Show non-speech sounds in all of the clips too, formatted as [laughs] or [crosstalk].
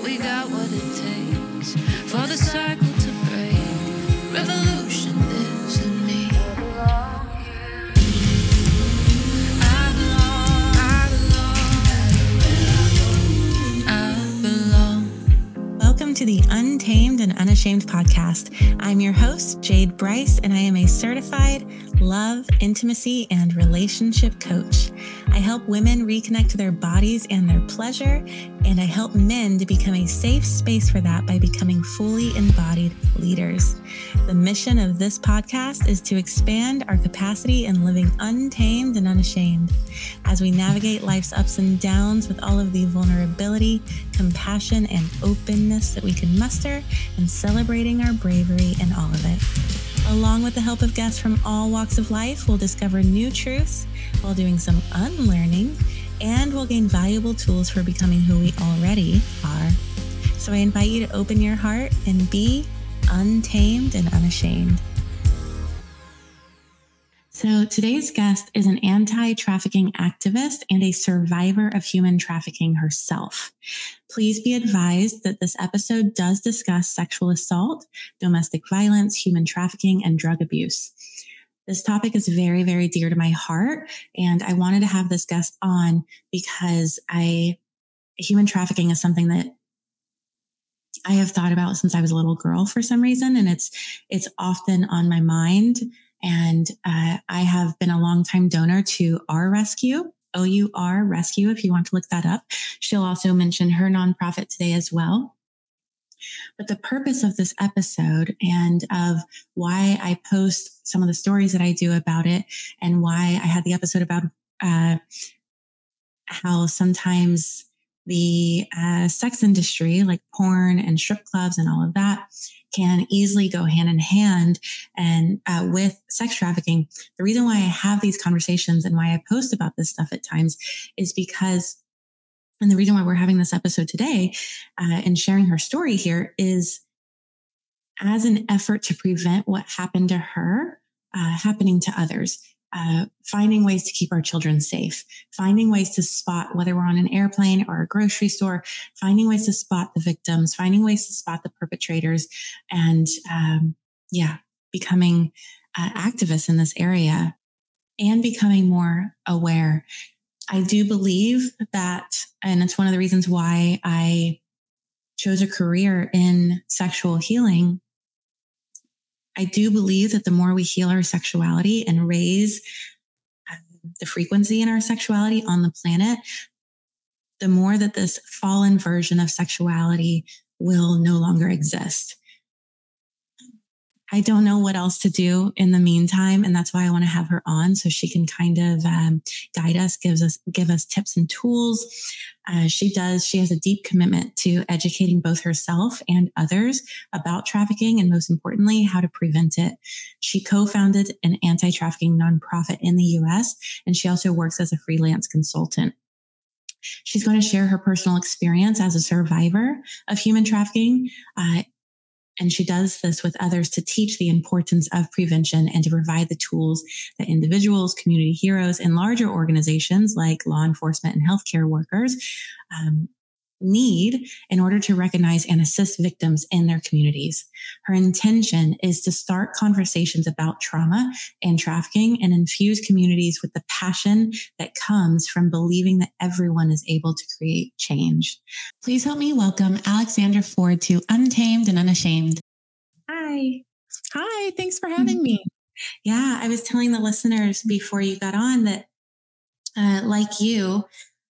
but we got what it takes for the cycle to break. Revolution lives in me. I belong, I belong. Welcome to the Untamed and Unashamed podcast. I'm your host, Jade Bryce, and I am a certified love, intimacy, and relationship coach. I help women reconnect to their bodies and their pleasure, and I help men to become a safe space for that by becoming fully embodied leaders. The mission of this podcast is to expand our capacity in living untamed and unashamed as we navigate life's ups and downs with all of the vulnerability, compassion, and openness that we can muster, and celebrating our bravery in all of it. Along with the help of guests from all walks of life, we'll discover new truths while doing some unlearning, and we'll gain valuable tools for becoming who we already are. So I invite you to open your heart and be untamed and unashamed. So, today's guest is an anti trafficking activist and a survivor of human trafficking herself. Please be advised that this episode does discuss sexual assault, domestic violence, human trafficking, and drug abuse. This topic is very, very dear to my heart. And I wanted to have this guest on because I, human trafficking is something that I have thought about since I was a little girl for some reason. And it's, it's often on my mind and uh, I have been a longtime donor to Our Rescue, O U R Rescue, if you want to look that up. She'll also mention her nonprofit today as well. But the purpose of this episode and of why I post some of the stories that I do about it and why I had the episode about uh, how sometimes the uh, sex industry, like porn and strip clubs and all of that, can easily go hand in hand and uh, with sex trafficking. The reason why I have these conversations and why I post about this stuff at times is because, and the reason why we're having this episode today uh, and sharing her story here is as an effort to prevent what happened to her uh, happening to others uh, finding ways to keep our children safe, finding ways to spot whether we're on an airplane or a grocery store, finding ways to spot the victims, finding ways to spot the perpetrators, and um, yeah, becoming uh, activists in this area and becoming more aware. I do believe that, and it's one of the reasons why I chose a career in sexual healing I do believe that the more we heal our sexuality and raise um, the frequency in our sexuality on the planet, the more that this fallen version of sexuality will no longer exist. I don't know what else to do in the meantime. And that's why I want to have her on so she can kind of um, guide us, gives us, give us tips and tools. Uh, she does, she has a deep commitment to educating both herself and others about trafficking and most importantly, how to prevent it. She co-founded an anti-trafficking nonprofit in the US and she also works as a freelance consultant. She's going to share her personal experience as a survivor of human trafficking uh, and she does this with others to teach the importance of prevention and to provide the tools that individuals, community heroes, and larger organizations like law enforcement and healthcare workers um, need in order to recognize and assist victims in their communities. Her intention is to start conversations about trauma and trafficking and infuse communities with the passion that comes from believing that everyone is able to create change. Please help me welcome Alexandra Ford to Untamed and Unashamed. Hi. Hi, thanks for having me. Yeah, I was telling the listeners before you got on that, uh, like you,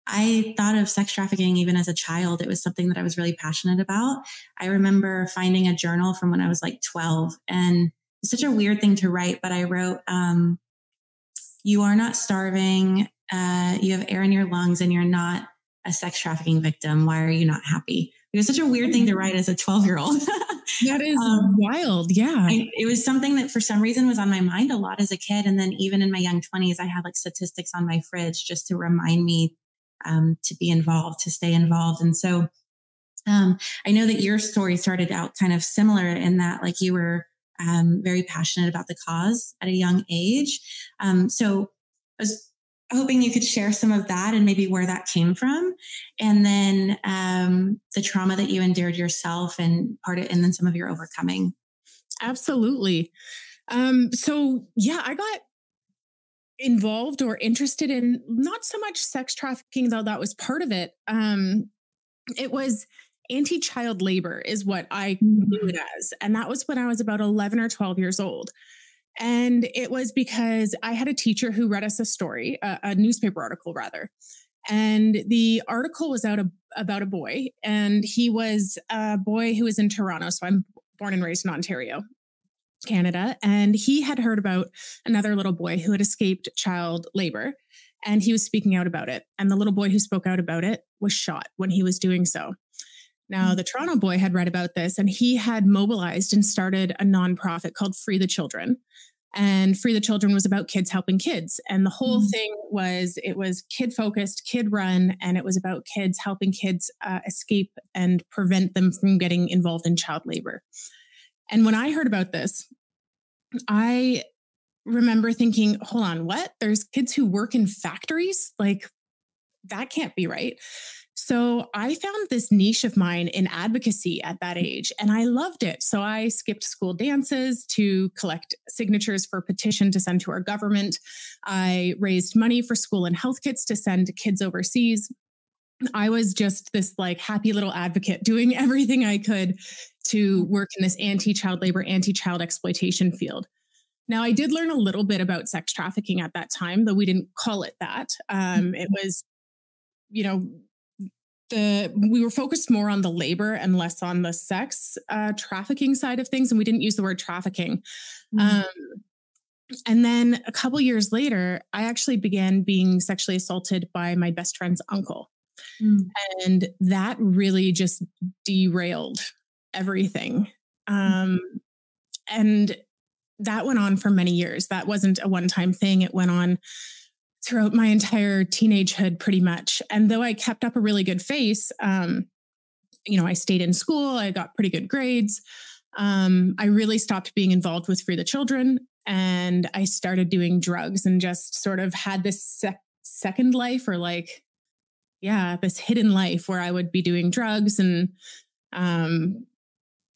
I thought of sex trafficking even as a child. It was something that I was really passionate about. I remember finding a journal from when I was like 12 and it's such a weird thing to write, but I wrote, um, you are not starving. Uh, you have air in your lungs and you're not a sex trafficking victim. Why are you not happy? It was such a weird thing to write as a 12 year old. [laughs] that is um, wild. Yeah. I, it was something that for some reason was on my mind a lot as a kid. And then even in my young 20s, I had like statistics on my fridge just to remind me um, to be involved, to stay involved. And so um, I know that your story started out kind of similar in that, like, you were um, very passionate about the cause at a young age. Um, so I was hoping you could share some of that and maybe where that came from, and then um, the trauma that you endured yourself and part of, and then some of your overcoming. Absolutely. Um, so yeah, I got involved or interested in not so much sex trafficking, though that was part of it. Um, it was anti-child labor is what I knew it Mm-hmm. as. And that was when I was about 11 or 12 years old. And it was because I had a teacher who read us a story, a, a newspaper article rather. And the article was out of, about a boy, and he was a boy who was in Toronto. So I'm born and raised in Ontario, Canada. And he had heard about another little boy who had escaped child labor, and he was speaking out about it. And the little boy who spoke out about it was shot when he was doing so. Now, the Toronto boy had read about this and he had mobilized and started a nonprofit called Free the Children. And Free the Children was about kids helping kids. And the whole Mhm. thing was it was kid focused, kid run, and it was about kids helping kids uh, escape and prevent them from getting involved in child labor. And when I heard about this, I remember thinking, hold on, what? There's kids who work in factories? Like, that can't be right. So I found this niche of mine in advocacy at that age, and I loved it. So I skipped school dances to collect signatures for petition to send to our government. I raised money for school and health kits to send to kids overseas. I was just this like happy little advocate doing [laughs] everything I could to work in this anti child labor, anti child exploitation field. Now, I did learn a little bit about sex trafficking at that time, though we didn't call it that. Um, it was, you know, the we were focused more on the labor and less on the sex uh, trafficking side of things, and we didn't use the word trafficking. Mhm. Um, and then a couple years later, I actually began being sexually assaulted by my best friend's uncle. Mm. And that really just derailed everything. Um, and that went on for many years. That wasn't a one time thing. It went on throughout my entire teenagehood, pretty much. And though I kept up a really good face, um, you know, I stayed in school, I got pretty good grades. Um, I really stopped being involved with Free the Children and I started doing drugs and just sort of had this sec- second life or like, yeah, this hidden life where I would be doing drugs and um,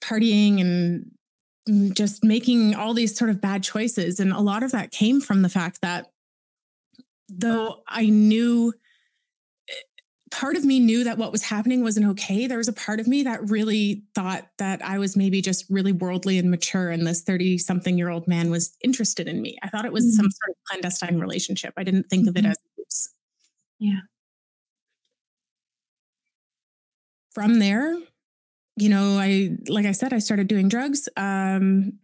partying and mm, just making all these sort of bad choices. And a lot of that came from the fact that though I knew part of me knew that what was happening wasn't okay. There was a part of me that really thought that I was maybe just really worldly and mature, and this 30 something year old man was interested in me. I thought it was some sort of clandestine relationship. I didn't think of it Mhm. as. Yeah. From there, you know, I, like I said, I started doing drugs. Um,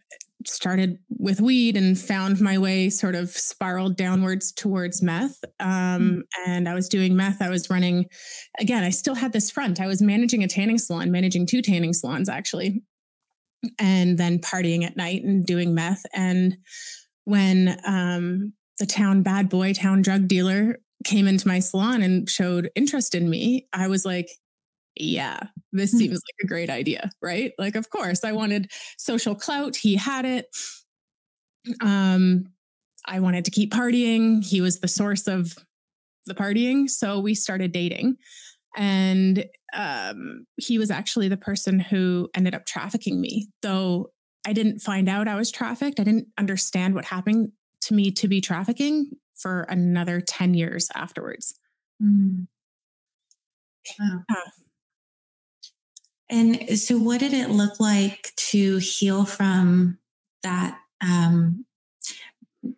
started with weed and found my way sort of spiraled downwards towards meth. Um, and I was doing meth. I was running, again, I still had this front. I was managing a tanning salon, managing two tanning salons actually, and then partying at night and doing meth. And when um, the town bad boy, town drug dealer came into my salon and showed interest in me, I was like, yeah, this seems like a great idea, right? Like, of course, I wanted social clout. He had it. Um, I wanted to keep partying. He was the source of the partying. So we started dating. And um, he was actually the person who ended up trafficking me. Though I didn't find out I was trafficked, I didn't understand what happened to me to be trafficking for another 10 years afterwards. Mm. Wow. Yeah. And so, what did it look like to heal from that? Um,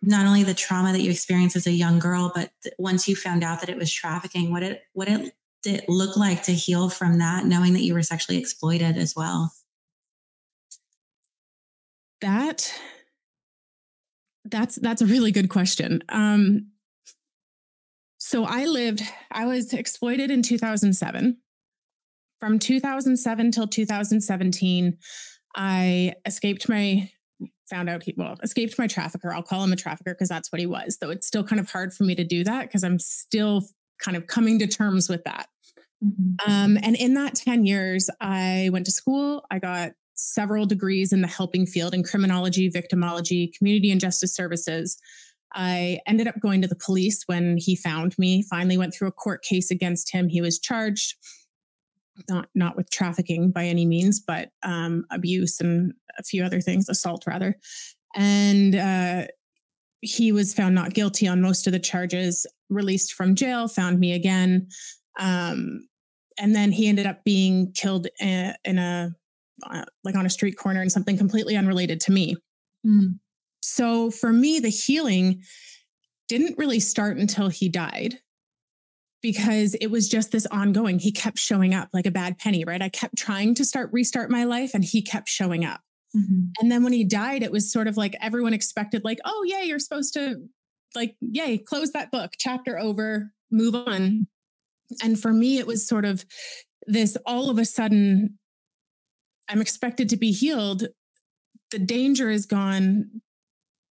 not only the trauma that you experienced as a young girl, but once you found out that it was trafficking, what it what it did it look like to heal from that, knowing that you were sexually exploited as well? That that's that's a really good question. Um, so I lived, I was exploited in 2007. From 2007 till 2017, I escaped my found out he well escaped my trafficker. I'll call him a trafficker because that's what he was. Though it's still kind of hard for me to do that because I'm still kind of coming to terms with that. Um, and in that 10 years, I went to school. I got several degrees in the helping field in criminology, victimology, community and justice services. I ended up going to the police when he found me, finally went through a court case against him. He was charged not not with trafficking by any means, but um, abuse and a few other things, assault rather. And uh, he was found not guilty on most of the charges, released from jail, found me again. Um, and then he ended up being killed in, in a, uh, like on a street corner and something completely unrelated to me. Mm. So for me, the healing didn't really start until he died because it was just this ongoing. He kept showing up like a bad penny, right? I kept trying to start restart my life and he kept showing up. Mm-hmm. And then when he died, it was sort of like everyone expected, like, oh, yeah, you're supposed to, like, yay, close that book, chapter over, move on. And for me, it was sort of this all of a sudden, I'm expected to be healed. The danger is gone,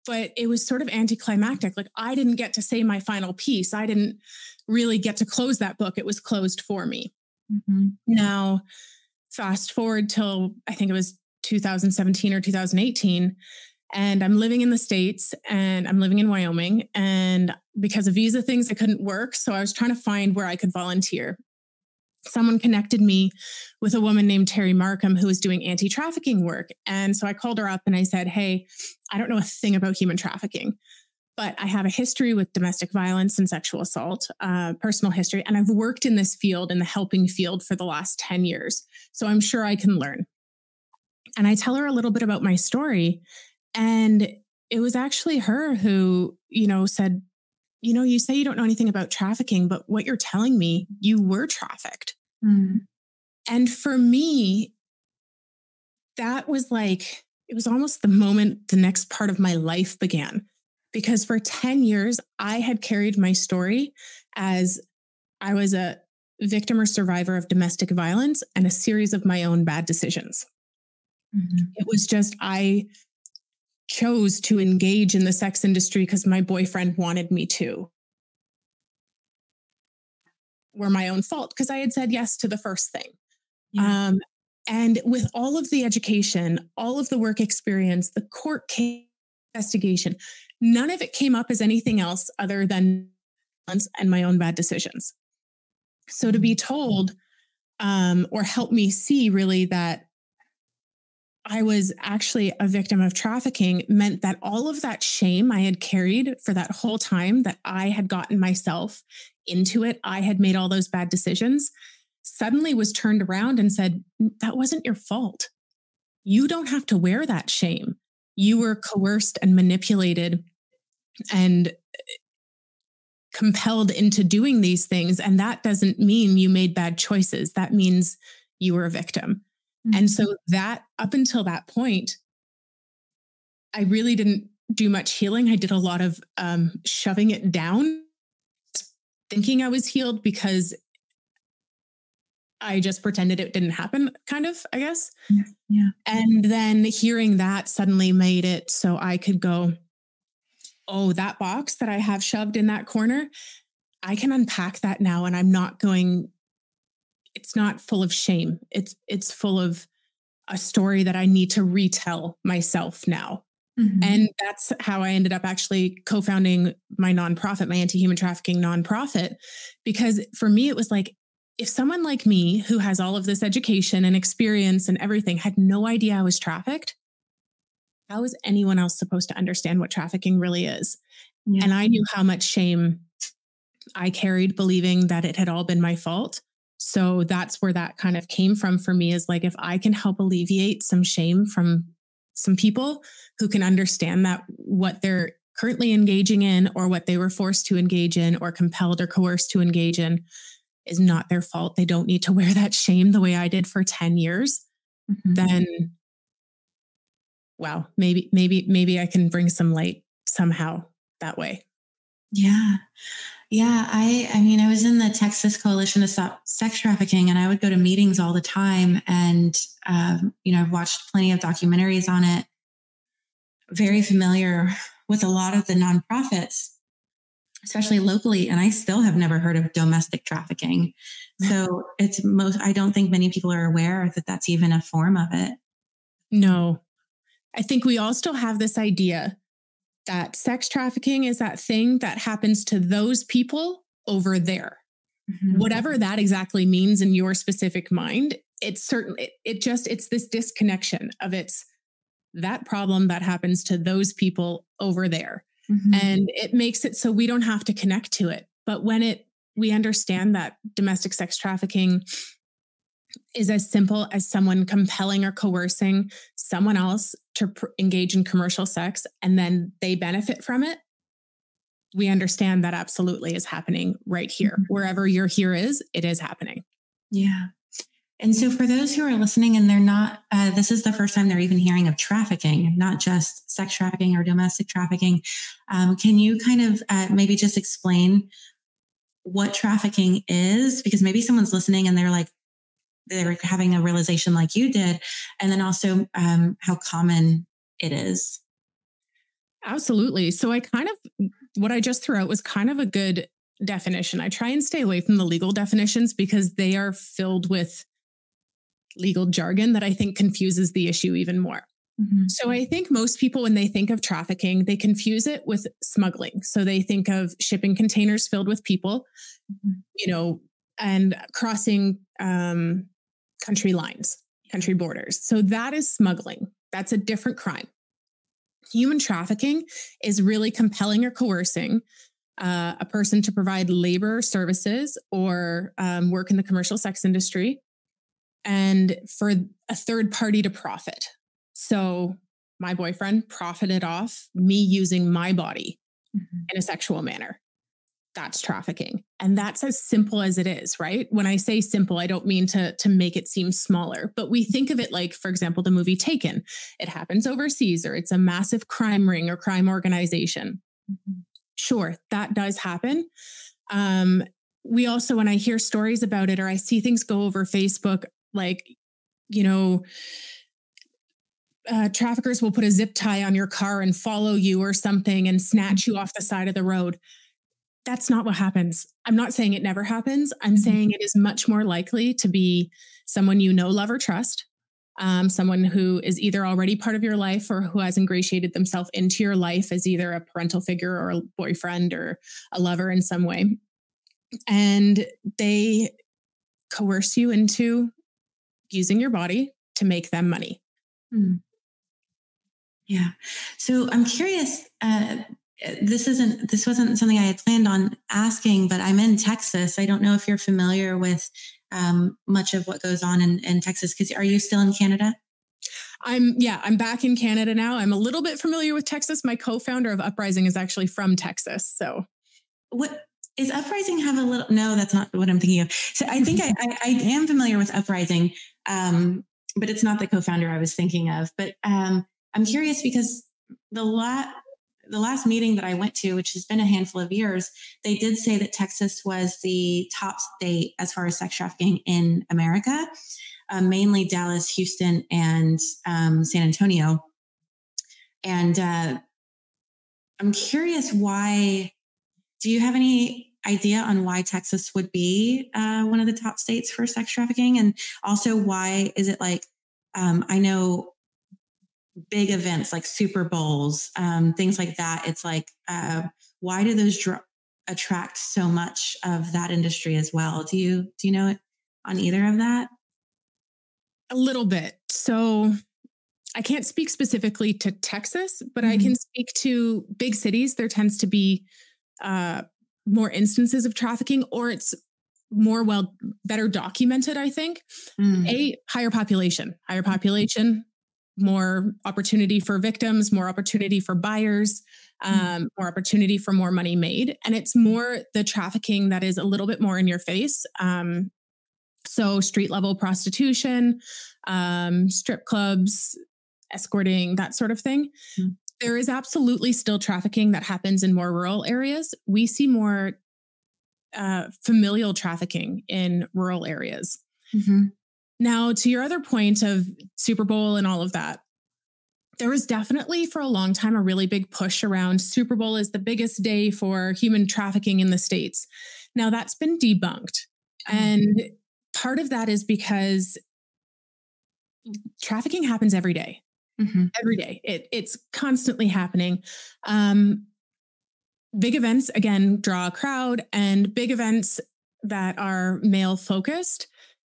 but it was sort of anticlimactic. Like I didn't get to say my final piece. I didn't really get to close that book. It was closed for me. Mm-hmm. Now, fast forward till I think it was 2017 or 2018 and I'm living in the States and I'm living in Wyoming. And because of visa things, I couldn't work. So I was trying to find where I could volunteer. Someone connected me with a woman named Terry Markham who was doing anti trafficking work. And so I called her up and I said, Hey, I don't know a thing about human trafficking, but I have a history with domestic violence and sexual assault, uh, personal history. And I've worked in this field, in the helping field for the last 10 years. So I'm sure I can learn. And I tell her a little bit about my story. And it was actually her who, you know, said, you know, you say you don't know anything about trafficking, but what you're telling me, you were trafficked. Mm. And for me, that was like, it was almost the moment the next part of my life began. Because for 10 years, I had carried my story as I was a victim or survivor of domestic violence and a series of my own bad decisions. Mm-hmm. It was just, I chose to engage in the sex industry because my boyfriend wanted me to. Were my own fault because I had said yes to the first thing. Yeah. Um, and with all of the education, all of the work experience, the court case investigation, none of it came up as anything else other than and my own bad decisions. So to be mm-hmm. told um, or help me see really that I was actually a victim of trafficking meant that all of that shame I had carried for that whole time that I had gotten myself into it, I had made all those bad decisions, suddenly was turned around and said, That wasn't your fault. You don't have to wear that shame. You were coerced and manipulated and compelled into doing these things. And that doesn't mean you made bad choices. That means you were a victim. Mm-hmm. And so that up until that point, I really didn't do much healing. I did a lot of um, shoving it down, thinking I was healed because I just pretended it didn't happen, kind of, I guess. Yeah. And then hearing that suddenly made it so I could go, oh, that box that I have shoved in that corner, I can unpack that now and I'm not going it's not full of shame. It's it's full of a story that I need to retell myself now. Mm-hmm. And that's how I ended up actually co founding my nonprofit, my anti human trafficking nonprofit. Because for me, it was like, if someone like me, who has all of this education and experience and everything, had no idea I was trafficked, how is anyone else supposed to understand what trafficking really is? Yeah. And I knew how much shame I carried, believing that it had all been my fault. So that's where that kind of came from for me is like, if I can help alleviate some shame from some people who can understand that what they're currently engaging in or what they were forced to engage in or compelled or coerced to engage in is not their fault. They don't need to wear that shame the way I did for 10 years. Mm-hmm. Then wow, maybe maybe maybe I can bring some light somehow that way. Yeah. Yeah, I I mean I was in the Texas Coalition to Stop Sex Trafficking and I would go to meetings all the time and um, you know I've watched plenty of documentaries on it. Very familiar with a lot of the nonprofits, especially locally, and I still have never heard of domestic trafficking. So [laughs] it's most I don't think many people are aware that that's even a form of it. No. I think we all still have this idea that sex trafficking is that thing that happens to those people over there. Mm-hmm. Whatever that exactly means in your specific mind, it's certainly it, it just it's this disconnection of it's that problem that happens to those people over there. Mm-hmm. And it makes it so we don't have to connect to it. But when it we understand that domestic sex trafficking is as simple as someone compelling or coercing someone else to pr- engage in commercial sex and then they benefit from it we understand that absolutely is happening right here mm-hmm. wherever your here is it is happening yeah and so for those who are listening and they're not uh, this is the first time they're even hearing of trafficking not just sex trafficking or domestic trafficking. Um, can you kind of uh, maybe just explain what trafficking is? Because maybe someone's listening and they're like they're having a realization like you did and then also um, how common it is. Absolutely. So i kind of what i just threw out was kind of a good definition. I try and stay away from the legal definitions because they are filled with legal jargon that i think confuses the issue even more mm-hmm. So I think most people, when they think of trafficking, they confuse it with smuggling. So they think of shipping containers filled with people, mm-hmm. you know, and crossing um, country lines, country borders. So that is smuggling. That's a different crime. Human trafficking is really compelling or coercing uh, a person to provide labor services or um, work in the commercial sex industry and for a third party to profit. So my boyfriend profited off me using my body mm-hmm. in a sexual manner that's trafficking and that's as simple as it is right when i say simple i don't mean to to make it seem smaller but we think of it like for example the movie taken it happens overseas or it's a massive crime ring or crime organization mm-hmm. sure that does happen um we also when i hear stories about it or i see things go over facebook like you know uh, traffickers will put a zip tie on your car and follow you or something and snatch you off the side of the road that's not what happens. I'm not saying it never happens. I'm mm-hmm. saying it is much more likely to be someone you know, love, or trust, um, someone who is either already part of your life or who has ingratiated themselves into your life as either a parental figure or a boyfriend or a lover in some way. And they coerce you into using your body to make them money. Mm. Yeah. So I'm curious. Uh, this isn't this wasn't something I had planned on asking, but I'm in Texas. I don't know if you're familiar with um, much of what goes on in, in Texas. Because are you still in Canada? I'm yeah, I'm back in Canada now. I'm a little bit familiar with Texas. My co-founder of Uprising is actually from Texas. So what is Uprising have a little no, that's not what I'm thinking of. So I think I, I, I am familiar with Uprising, um, but it's not the co-founder I was thinking of. But um, I'm curious because the lot the last meeting that I went to, which has been a handful of years, they did say that Texas was the top state as far as sex trafficking in America, uh, mainly Dallas, Houston, and um, San Antonio. And uh, I'm curious why. Do you have any idea on why Texas would be uh, one of the top states for sex trafficking? And also, why is it like, um, I know big events like Super Bowls, um, things like that. It's like, uh, why do those dr- attract so much of that industry as well? Do you do you know it on either of that? A little bit. So I can't speak specifically to Texas, but mm-hmm. I can speak to big cities. There tends to be uh, more instances of trafficking, or it's more well better documented i think mm. a higher population higher population more opportunity for victims, more opportunity for buyers, mm-hmm. um, more opportunity for more money made. And it's more the trafficking that is a little bit more in your face. Um, so, street level prostitution, um, strip clubs, escorting, that sort of thing. Mm-hmm. There is absolutely still trafficking that happens in more rural areas. We see more uh, familial trafficking in rural areas. Mm-hmm. Now, to your other point of Super Bowl and all of that, there was definitely for a long time a really big push around Super Bowl is the biggest day for human trafficking in the States. Now, that's been debunked. Mm-hmm. And part of that is because trafficking happens every day. Mm-hmm. every day. It, it's constantly happening. Um, big events, again, draw a crowd, and big events that are male focused,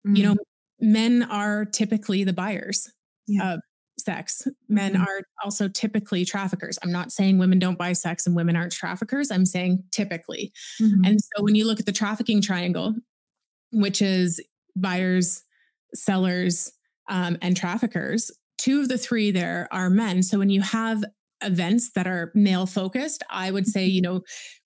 mm-hmm. you know, men are typically the buyers yeah. of sex. Men mm-hmm. are also typically traffickers. I'm not saying women don't buy sex and women aren't traffickers. I'm saying typically. Mm-hmm. And so when you look at the trafficking triangle, which is buyers, sellers, um, and traffickers, two of the three there are men. So when you have events that are male focused, I would say, mm-hmm. you know,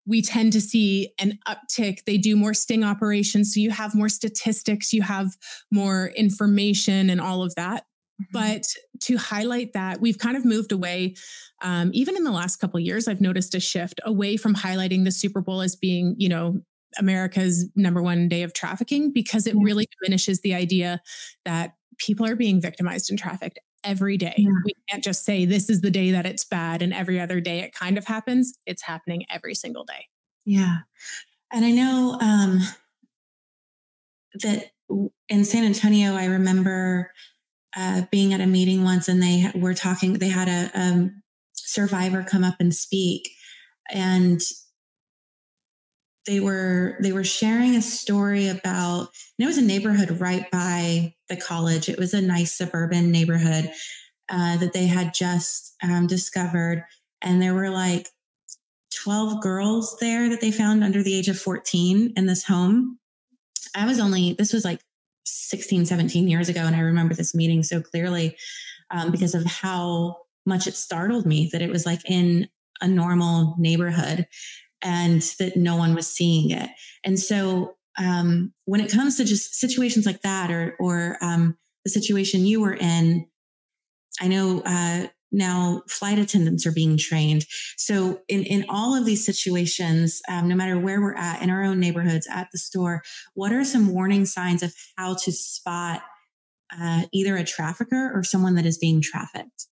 we tend to see an uptick. They do more sting operations. So you have more statistics, you have more information and all of that. Mm-hmm. But to highlight that, we've kind of moved away. Um, even in the last couple years, I've noticed a shift away from highlighting the Super Bowl as being, you know, America's number one day of trafficking because it really diminishes the idea that people are being victimized and trafficked every day. Yeah. We can't just say this is the day that it's bad and every other day it kind of happens. It's happening every single day. Yeah. And I know um, that in San Antonio, I remember uh, being at a meeting once and they were talking, they had a um, survivor come up and speak. And they were they were sharing a story about and it was a neighborhood right by the college. It was a nice suburban neighborhood uh, that they had just um, discovered. And there were like 12 girls there that they found under the age of 14 in this home. I was only this was like 16 17 years ago and i remember this meeting so clearly um, because of how much it startled me that it was like in a normal neighborhood and that no one was seeing it. And so um, when it comes to just situations like that, or or um, the situation you were in, I know uh, now flight attendants are being trained. So in in all of these situations, um, no matter where we're at in our own neighborhoods, at the store, what are some warning signs of how to spot uh, either a trafficker or someone that is being trafficked?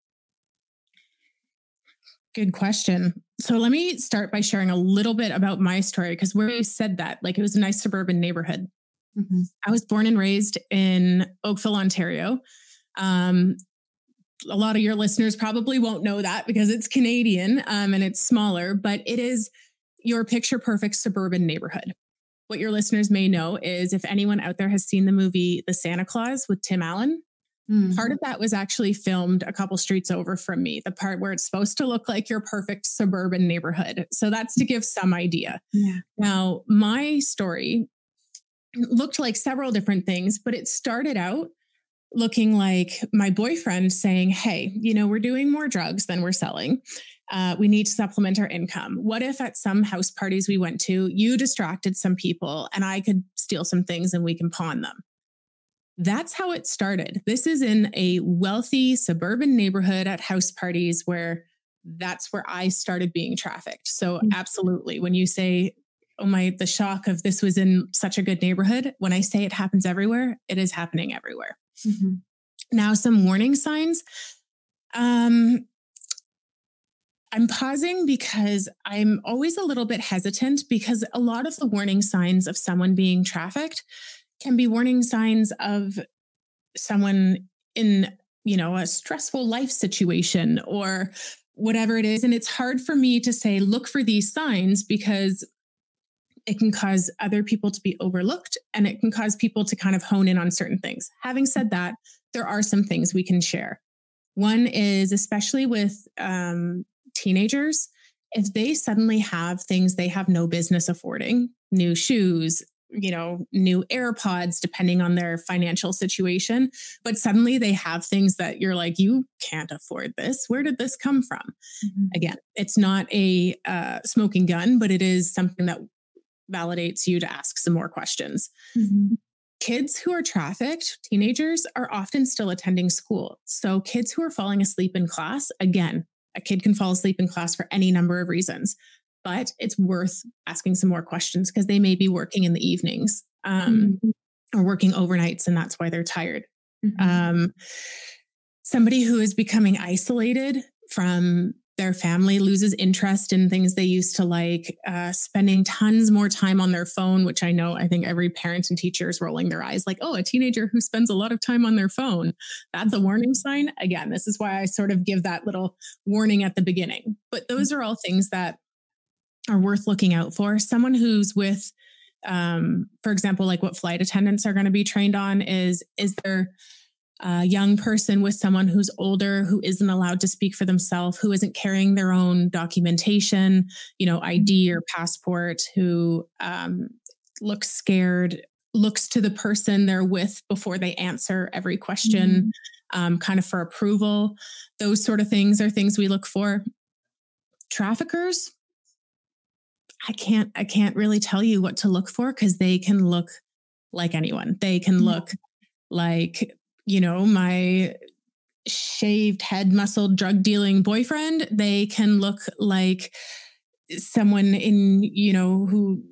Good question. So let me start by sharing a little bit about my story because where you said that, like it was a nice suburban neighborhood. Mm-hmm. I was born and raised in Oakville, Ontario. Um, a lot of your listeners probably won't know that because it's Canadian um, and it's smaller, but it is your picture perfect suburban neighborhood. What your listeners may know is if anyone out there has seen the movie The Santa Claus with Tim Allen, Mm-hmm. Part of that was actually filmed a couple streets over from me, the part where it's supposed to look like your perfect suburban neighborhood. So that's to give some idea. Yeah. Now, my story looked like several different things, but it started out looking like my boyfriend saying, Hey, you know, we're doing more drugs than we're selling. Uh, we need to supplement our income. What if at some house parties we went to, you distracted some people and I could steal some things and we can pawn them? That's how it started. This is in a wealthy suburban neighborhood at house parties where that's where I started being trafficked. So, mm-hmm. absolutely, when you say, oh my, the shock of this was in such a good neighborhood, when I say it happens everywhere, it is happening everywhere. Mm-hmm. Now, some warning signs. Um, I'm pausing because I'm always a little bit hesitant because a lot of the warning signs of someone being trafficked can be warning signs of someone in, you know, a stressful life situation or whatever it is. And it's hard for me to say, look for these signs because it can cause other people to be overlooked and it can cause people to kind of hone in on certain things. Having said that, there are some things we can share. One is, especially with um, teenagers, if they suddenly have things they have no business affording, new shoes, you know, new AirPods, depending on their financial situation. But suddenly they have things that you're like, you can't afford this. Where did this come from? Mm-hmm. Again, it's not a uh, smoking gun, but it is something that validates you to ask some more questions. Mm-hmm. Kids who are trafficked, teenagers, are often still attending school. So, kids who are falling asleep in class, again, a kid can fall asleep in class for any number of reasons but it's worth asking some more questions because they may be working in the evenings um, mm-hmm. or working overnights, and that's why they're tired. Mm-hmm. Um, somebody who is becoming isolated from their family loses interest in things they used to like, uh, spending tons more time on their phone, which I know I think every parent and teacher is rolling their eyes like, oh, a teenager who spends a lot of time on their phone. That's a warning sign. Again, this is why I sort of give that little warning at the beginning. But those are all things that are worth looking out for. Someone who's with, um, for example, like what flight attendants are going to be trained on is, is there, a young person with someone who's older who isn't allowed to speak for themselves who isn't carrying their own documentation you know id or passport who um, looks scared looks to the person they're with before they answer every question mm-hmm. um, kind of for approval those sort of things are things we look for traffickers i can't i can't really tell you what to look for because they can look like anyone they can look like you know, my shaved head muscle drug dealing boyfriend. They can look like someone in, you know, who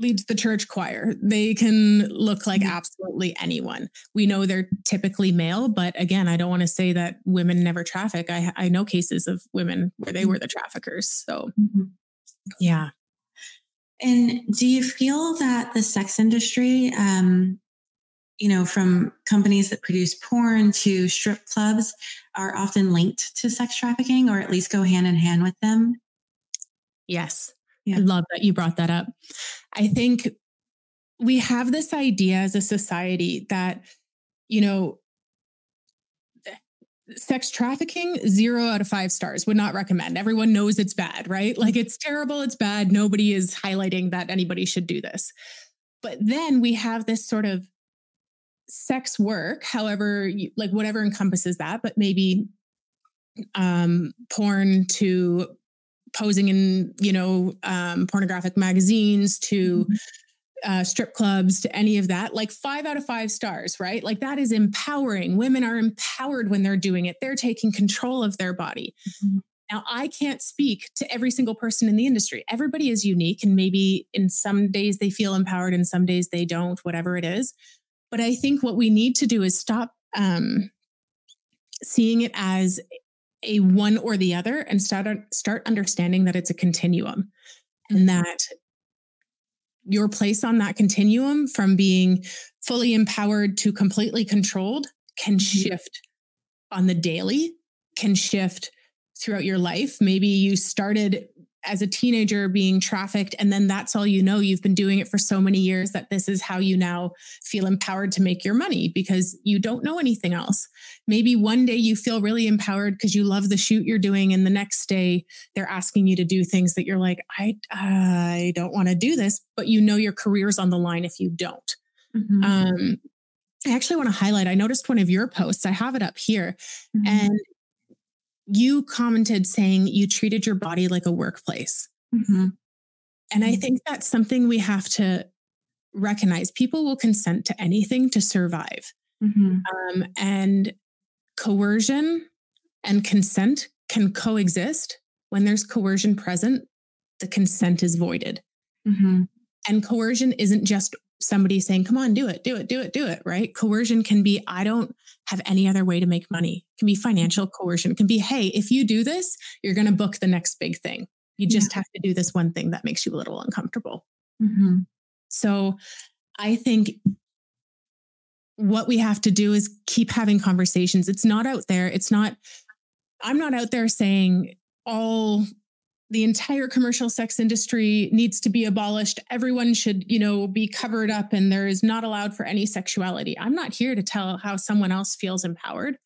leads the church choir. They can look like absolutely anyone. We know they're typically male, but again, I don't want to say that women never traffic. I I know cases of women where they mm-hmm. were the traffickers. So mm-hmm. Yeah. And do you feel that the sex industry um you know, from companies that produce porn to strip clubs are often linked to sex trafficking or at least go hand in hand with them. Yes. Yeah. I love that you brought that up. I think we have this idea as a society that, you know, sex trafficking, zero out of five stars, would not recommend. Everyone knows it's bad, right? Like it's terrible, it's bad. Nobody is highlighting that anybody should do this. But then we have this sort of sex work, however, like whatever encompasses that, but maybe um, porn to posing in, you know, um, pornographic magazines to mm-hmm. Uh, strip clubs to any of that, like five out of five stars, right? Like that is empowering. Women are empowered when they're doing it, they're taking control of their body. Mm-hmm. Now, I can't speak to every single person in the industry. Everybody is unique, and maybe in some days they feel empowered, and some days they don't, whatever it is. But I think what we need to do is stop um, seeing it as a one or the other and start start understanding that it's a continuum and mm-hmm. that your place on that continuum from being fully empowered to completely controlled can mm-hmm. shift on the daily can shift throughout your life maybe you started as a teenager being trafficked and then that's all you know you've been doing it for so many years that this is how you now feel empowered to make your money because you don't know anything else maybe one day you feel really empowered because you love the shoot you're doing and the next day they're asking you to do things that you're like i i don't want to do this but you know your career's on the line if you don't mm-hmm. um I actually want to highlight. I noticed one of your posts. I have it up here. Mm-hmm. And you commented saying you treated your body like a workplace. Mm-hmm. And I mm-hmm. think that's something we have to recognize. People will consent to anything to survive. Mm-hmm. Um, and coercion and consent can coexist. When there's coercion present, the consent is voided. Mm-hmm. And coercion isn't just somebody saying, come on, do it, do it, do it, do it, right? Coercion can be, I don't have any other way to make money. It can be financial coercion. It can be, hey, if you do this, you're going to book the next big thing. You just yeah. have to do this one thing that makes you a little uncomfortable. Mm-hmm. So I think what we have to do is keep having conversations. It's not out there. It's not, I'm not out there saying all the entire commercial sex industry needs to be abolished. Everyone should you know be covered up and there is not allowed for any sexuality. I'm not here to tell how someone else feels empowered.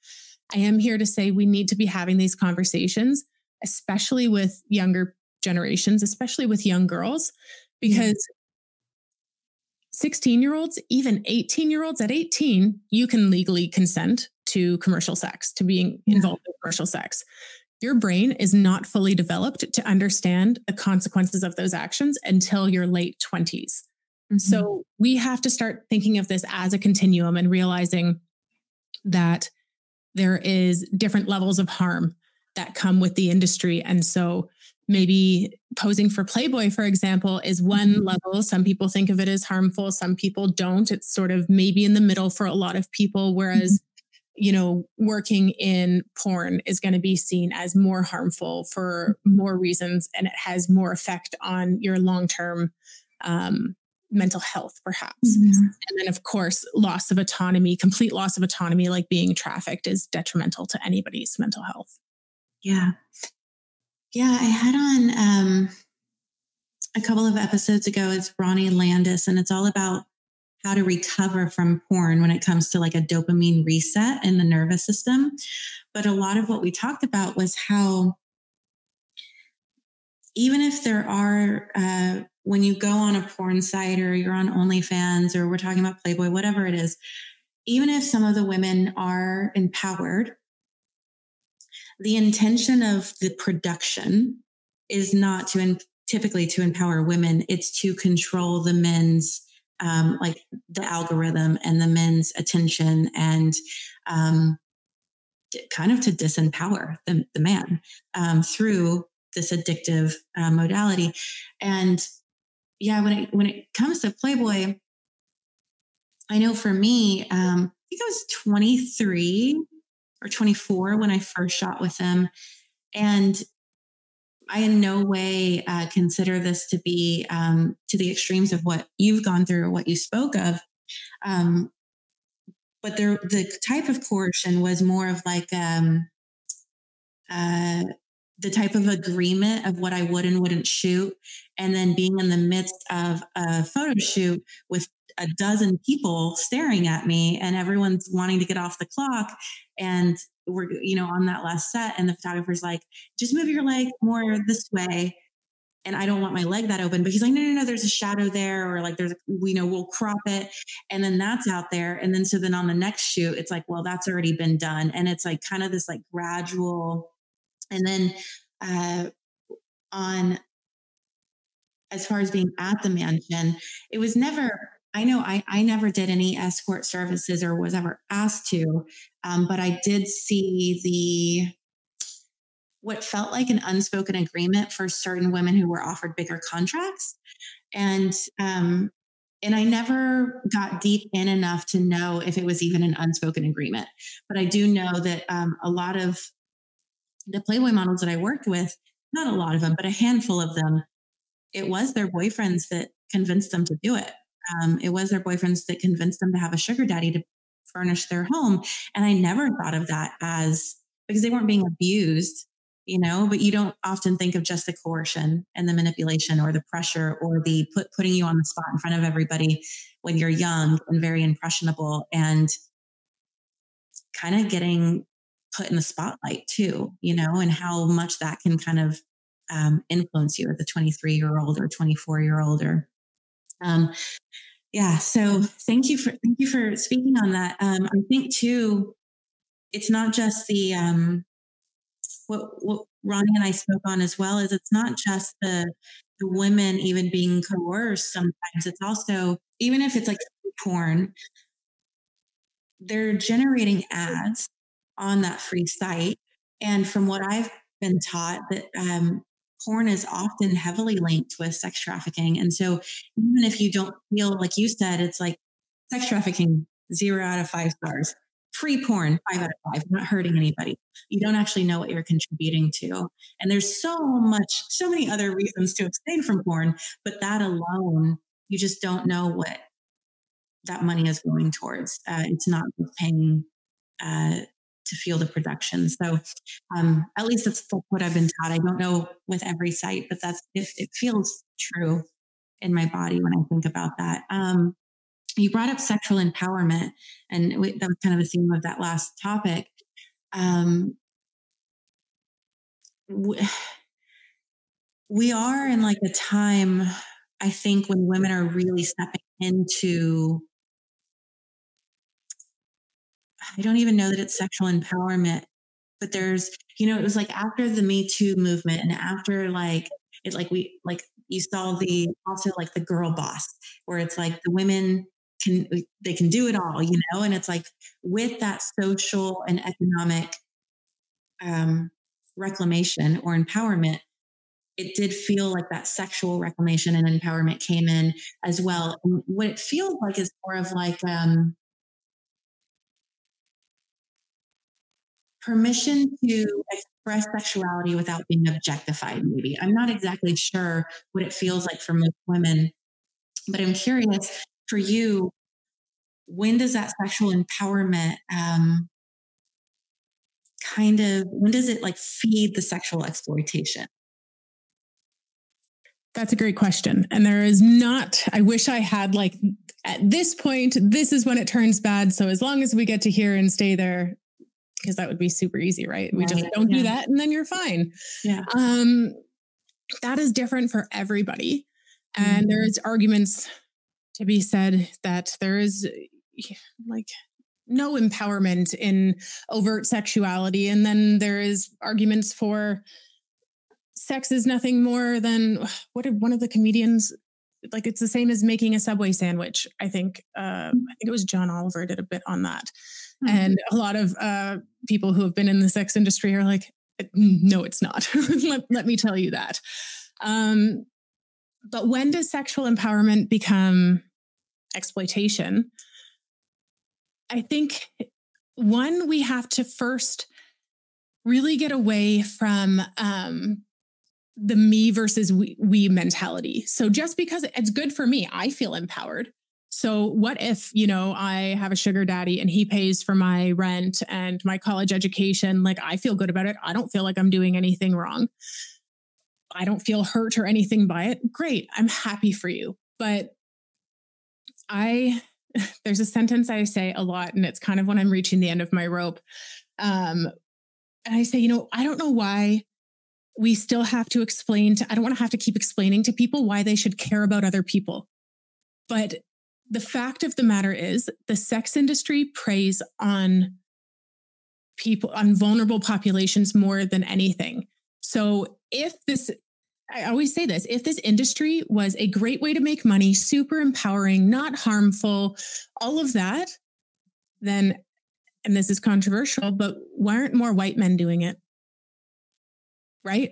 I am here to say we need to be having these conversations especially with younger generations especially with young girls because 16 year olds even 18 year olds at 18 you can legally consent to commercial sex to being involved in commercial sex your brain is not fully developed to understand the consequences of those actions until your late 20s. Mm-hmm. So we have to start thinking of this as a continuum and realizing that there is different levels of harm that come with the industry. And so maybe posing for Playboy, for example, is one mm-hmm. level. Some people think of it as harmful, some people don't. It's sort of maybe in the middle for a lot of people. Whereas you know, working in porn is going to be seen as more harmful for more reasons and it has more effect on your long term um, mental health, perhaps. Mm-hmm. And then, of course, loss of autonomy, complete loss of autonomy, like being trafficked, is detrimental to anybody's mental health. Yeah. Yeah. I had on um, a couple of episodes ago, it's Ronnie Landis, and it's all about how to recover from porn when it comes to like a dopamine reset in the nervous system. But a lot of what we talked about was how even if there are, uh, when you go on a porn site or you're on OnlyFans or we're talking about Playboy, whatever it is, even if some of the women are empowered, the intention of the production is not to in, typically to empower women; it's to control the men's um, like the algorithm and the men's attention and um, kind of to disempower the, the man um, through this addictive uh, modality. And yeah, when it when it comes to Playboy, I know for me, um, I think I was 23 or 24 when I first shot with him, and I in no way uh, consider this to be um, to the extremes of what you've gone through or what you spoke of. Um, but there, the type of coercion was more of like um, uh, the type of agreement of what I would and wouldn't shoot, and then being in the midst of a photo shoot with a dozen people staring at me and everyone's wanting to get off the clock and we're you know on that last set and the photographer's like just move your leg more this way and I don't want my leg that open. But he's like, no, no, no, there's a shadow there, or like there's, you know, we'll crop it. And then that's out there. And then so then on the next shoot, it's like, well, that's already been done. And it's like kind of this like gradual. And then uh, on as far as being at the mansion, it was never I know I, I never did any escort services or was ever asked to, um, but I did see the what felt like an unspoken agreement for certain women who were offered bigger contracts, and um, and I never got deep in enough to know if it was even an unspoken agreement. But I do know that um, a lot of the Playboy models that I worked with, not a lot of them, but a handful of them, it was their boyfriends that convinced them to do it um, it was their boyfriends that convinced them to have a sugar daddy to furnish their home. And I never thought of that as because they weren't being abused, you know, but you don't often think of just the coercion and the manipulation or the pressure or the put putting you on the spot in front of everybody when you're young and very impressionable and kind of getting put in the spotlight too, you know, and how much that can kind of um, influence you as a 23 year old or 24 year old or um, yeah. So thank you for thank you for speaking on that. Um, I think too, it's not just the um, what what Ronnie and I spoke on as well is it's not just the the women even being coerced. Sometimes it's also even if it's like porn, they're generating ads on that free site. And from what I've been taught, that um, porn is often heavily linked with sex trafficking. And so even if you don't feel like you said, it's like sex trafficking, zero out of five stars. Free porn, five out of five, not hurting anybody. You don't actually know what you're contributing to. And there's so much, so many other reasons to abstain from porn, but that alone, you just don't know what that money is going towards. Uh, it's not paying uh, to feel the production. So um, at least that's, what I've been taught. I don't know with every site, but that's it, it feels true in my body when I think about that. Um, you brought up sexual empowerment, and we, that was kind of a theme of that last topic. Um, we, [sighs] we are in like a time, I think, when women are really stepping into I don't even know that it's sexual empowerment, but there's, you know, it was like after the Me Too movement and after like, it like we, like you saw the, also like the girl boss, where it's like the women can, they can do it all, you know? And it's like with that social and economic um, reclamation or empowerment, it did feel like that sexual reclamation and empowerment came in as well. And what it feels like is more of like, um, permission to express sexuality without being objectified, maybe. I'm not exactly sure what it feels like for most women, but I'm curious for you, when does that sexual empowerment um, kind of, when does it like feed the sexual exploitation? That's a great question. And there is not, I wish I had like at this point, this is when it turns bad. So as long as we get to here and stay there, because that would be super easy, right? We just don't yeah. do that and then you're fine. Yeah. Um, that is different for everybody. And mm-hmm. there's arguments to be said that there is like no empowerment in overt sexuality. And then there is arguments for sex is nothing more than what did one of the comedians like it's the same as making a subway sandwich i think uh, i think it was john oliver did a bit on that mm-hmm. and a lot of uh, people who have been in the sex industry are like no it's not [laughs] let, let, me tell you that um, but when does sexual empowerment become exploitation i think one we have to first really get away from um, the me versus we, we mentality. So just because it's good for me, I feel empowered. So what if, you know, I have a sugar daddy and he pays for my rent and my college education, like I feel good about it. I don't feel like I'm doing anything wrong. I don't feel hurt or anything by it. Great. I'm happy for you. But I [laughs] there's a sentence I say a lot and it's kind of when I'm reaching the end of my rope. Um and I say, you know, I don't know why we still have to explain to, I don't want to have to keep explaining to people why they should care about other people. But the fact of the matter is, the sex industry preys on people, on vulnerable populations more than anything. So if this, I always say this if this industry was a great way to make money, super empowering, not harmful, all of that, then, and this is controversial, but why aren't more white men doing it? right?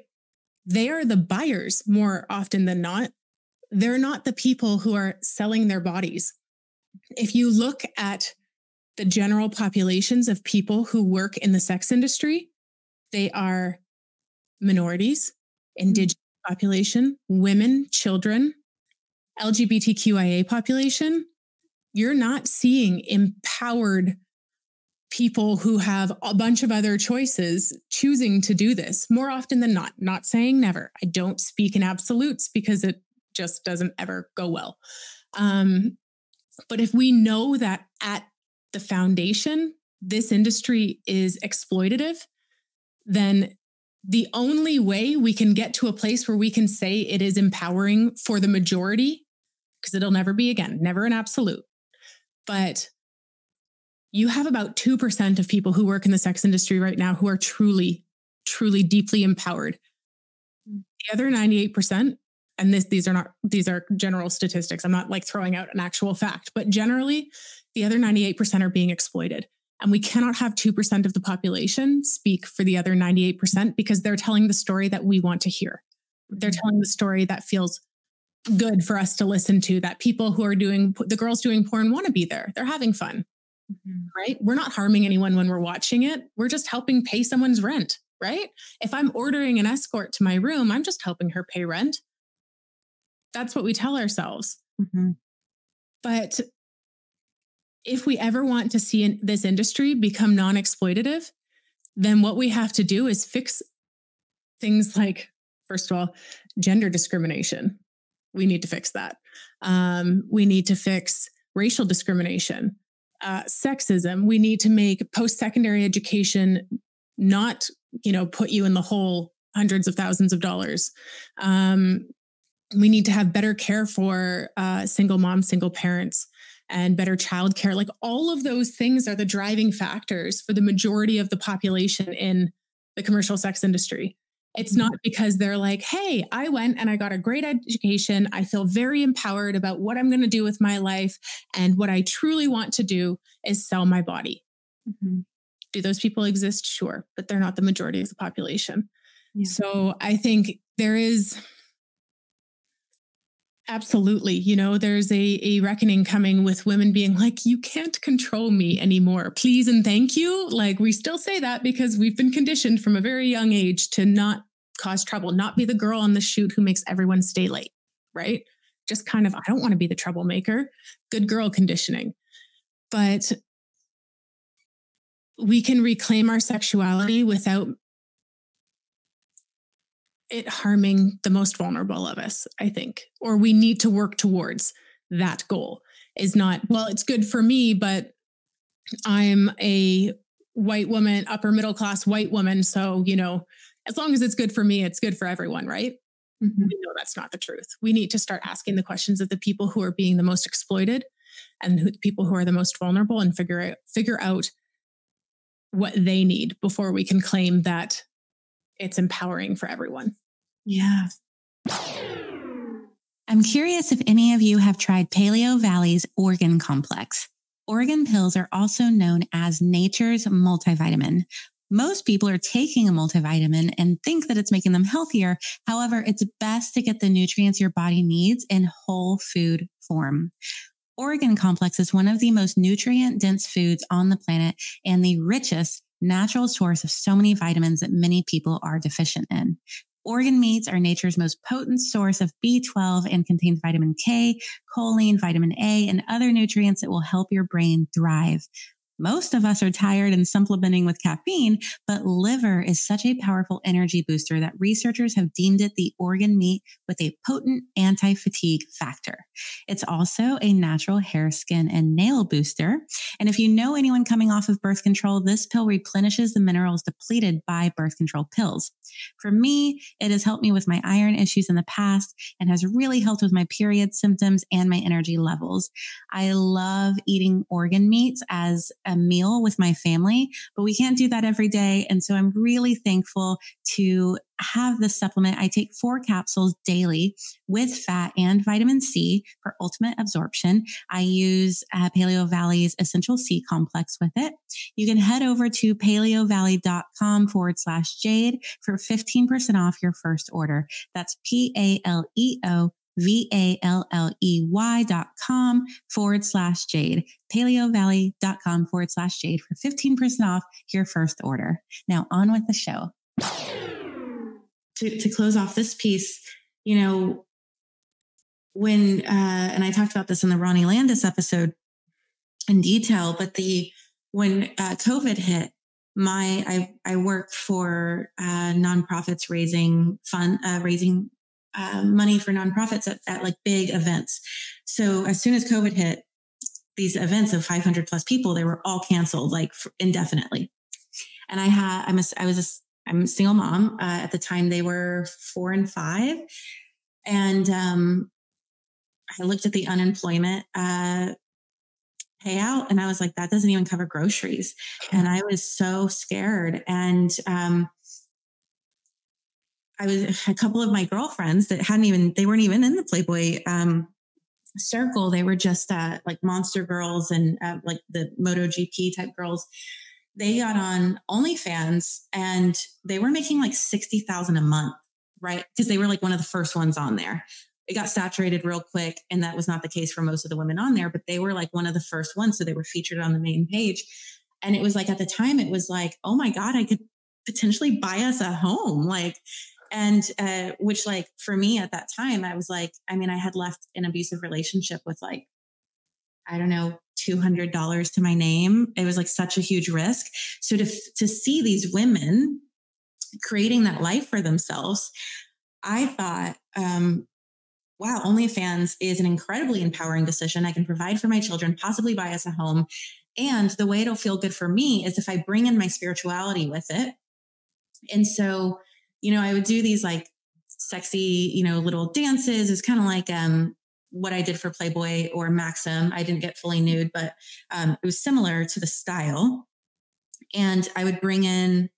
They are the buyers more often than not. They're not the people who are selling their bodies. If you look at the general populations of people who work in the sex industry, they are minorities, hmm. indigenous population, women, children, LGBTQIA population. You're not seeing empowered people who have a bunch of other choices choosing to do this more often than not. Not saying never. I don't speak in absolutes because it just doesn't ever go well. Um, but if we know that at the foundation, this industry is exploitative, then the only way we can get to a place where we can say it is empowering for the majority, because it'll never be again, never an absolute, but you have about 2% of people who work in the sex industry right now who are truly, truly deeply empowered. The other 98%, and this, these are not, these are general statistics. I'm not like throwing out an actual fact, but generally the other 98% are being exploited. And we cannot have 2% of the population speak for the other 98% because they're telling the story that we want to hear. They're mm-hmm. telling the story that feels good for us to listen to, that people who are doing, the girls doing porn want to be there. They're having fun mm-hmm. right? We're not harming anyone when we're watching it. We're just helping pay someone's rent, right? If I'm ordering an escort to my room, I'm just helping her pay rent. That's what we tell ourselves. Mm-hmm. But if we ever want to see this industry become non exploitative, then what we have to do is fix things like, first of all, gender discrimination. We need to fix that. Um, we need to fix racial discrimination uh, sexism. We need to make post secondary education not, you know, put you in the hole hundreds of thousands of dollars. Um, we need to have better care for uh, single moms, single parents, and better childcare. Like all of those things are the driving factors for the majority of the population in the commercial sex industry. It's not because they're like, hey, I went and I got a great education. I feel very empowered about what I'm going to do with my life. And what I truly want to do is sell my body. Mm-hmm. Do those people exist? Sure, but they're not the majority of the population. Yeah. So I think there is, Absolutely. You know, there's a, a reckoning coming with women being like, you can't control me anymore. Please and thank you. Like, we still say that because we've been conditioned from a very young age to not cause trouble, not be the girl on the shoot who makes everyone stay late, right? Just kind of, I don't want to be the troublemaker. Good girl conditioning. But we can reclaim our sexuality without it harming the most vulnerable of us, I think. Or we need to work towards that goal. Is not, well, it's good for me, but I'm a white woman, upper middle class white woman. So, you know, as long as it's good for me, it's good for everyone, right? Mm-hmm. We know that's not the truth. We need to start asking the questions of the people who are being the most exploited and who, the people who are the most vulnerable and figure out, figure out what they need before we can claim that it's empowering for everyone. Yeah. I'm curious if any of you have tried Paleo Valley's Organ Complex. Organ pills are also known as nature's multivitamin. Most people are taking a multivitamin and think that it's making them healthier. However, it's best to get the nutrients your body needs in whole food form. Organ Complex is one of the most nutrient dense foods on the planet and the richest natural source of so many vitamins that many people are deficient in. Organ meats are nature's most potent source of B12 and contains vitamin K, choline, vitamin A, and other nutrients that will help your brain thrive. Most of us are tired and supplementing with caffeine, but liver is such a powerful energy booster that researchers have deemed it the organ meat with a potent anti fatigue factor. It's also a natural hair, skin, and nail booster. And if you know anyone coming off of birth control, this pill replenishes the minerals depleted by birth control pills. For me, it has helped me with my iron issues in the past and has really helped with my period symptoms and my energy levels. I love eating organ meats as a meal with my family, but we can't do that every day. And so I'm really thankful to have this supplement. I take four capsules daily with fat and vitamin C for ultimate absorption. I use uh, Paleo Valley's Essential C complex with it. You can head over to paleovalley.com forward slash jade for 15% off your first order. That's P A L E O V-A-L-L-E-Y dot com forward slash jade, dot com forward slash jade for 15% off your first order. Now on with the show. To, to close off this piece, you know, when, uh, and I talked about this in the Ronnie Landis episode in detail, but the, when uh, COVID hit, my I I work for uh, nonprofits raising fund uh, raising um, money for nonprofits at, at like big events. So as soon as COVID hit, these events of 500 plus people, they were all canceled like indefinitely. And I had, I'm a, I was a, I'm a single mom. Uh, at the time they were four and five. And, um, I looked at the unemployment, uh, payout and I was like, that doesn't even cover groceries. And I was so scared. And, um, I was a couple of my girlfriends that hadn't even they weren't even in the Playboy um, circle. They were just uh, like monster girls and uh, like the MotoGP type girls. They got on OnlyFans and they were making like sixty thousand a month, right? Because they were like one of the first ones on there. It got saturated real quick, and that was not the case for most of the women on there. But they were like one of the first ones, so they were featured on the main page. And it was like at the time, it was like, oh my god, I could potentially buy us a home. Like and uh, which like for me at that time i was like i mean i had left an abusive relationship with like i don't know $200 to my name. It was like such a huge risk. So to to see these women creating that life for themselves i thought um wow onlyfans is an incredibly empowering decision. I can provide for my children possibly buy us a home. And the way it'll feel good for me is if i bring in my spirituality with it. And so you know, I would do these like sexy, you know, little dances. It's kind of like um, what I did for Playboy or Maxim. I didn't get fully nude, but um, it was similar to the style. And I would bring in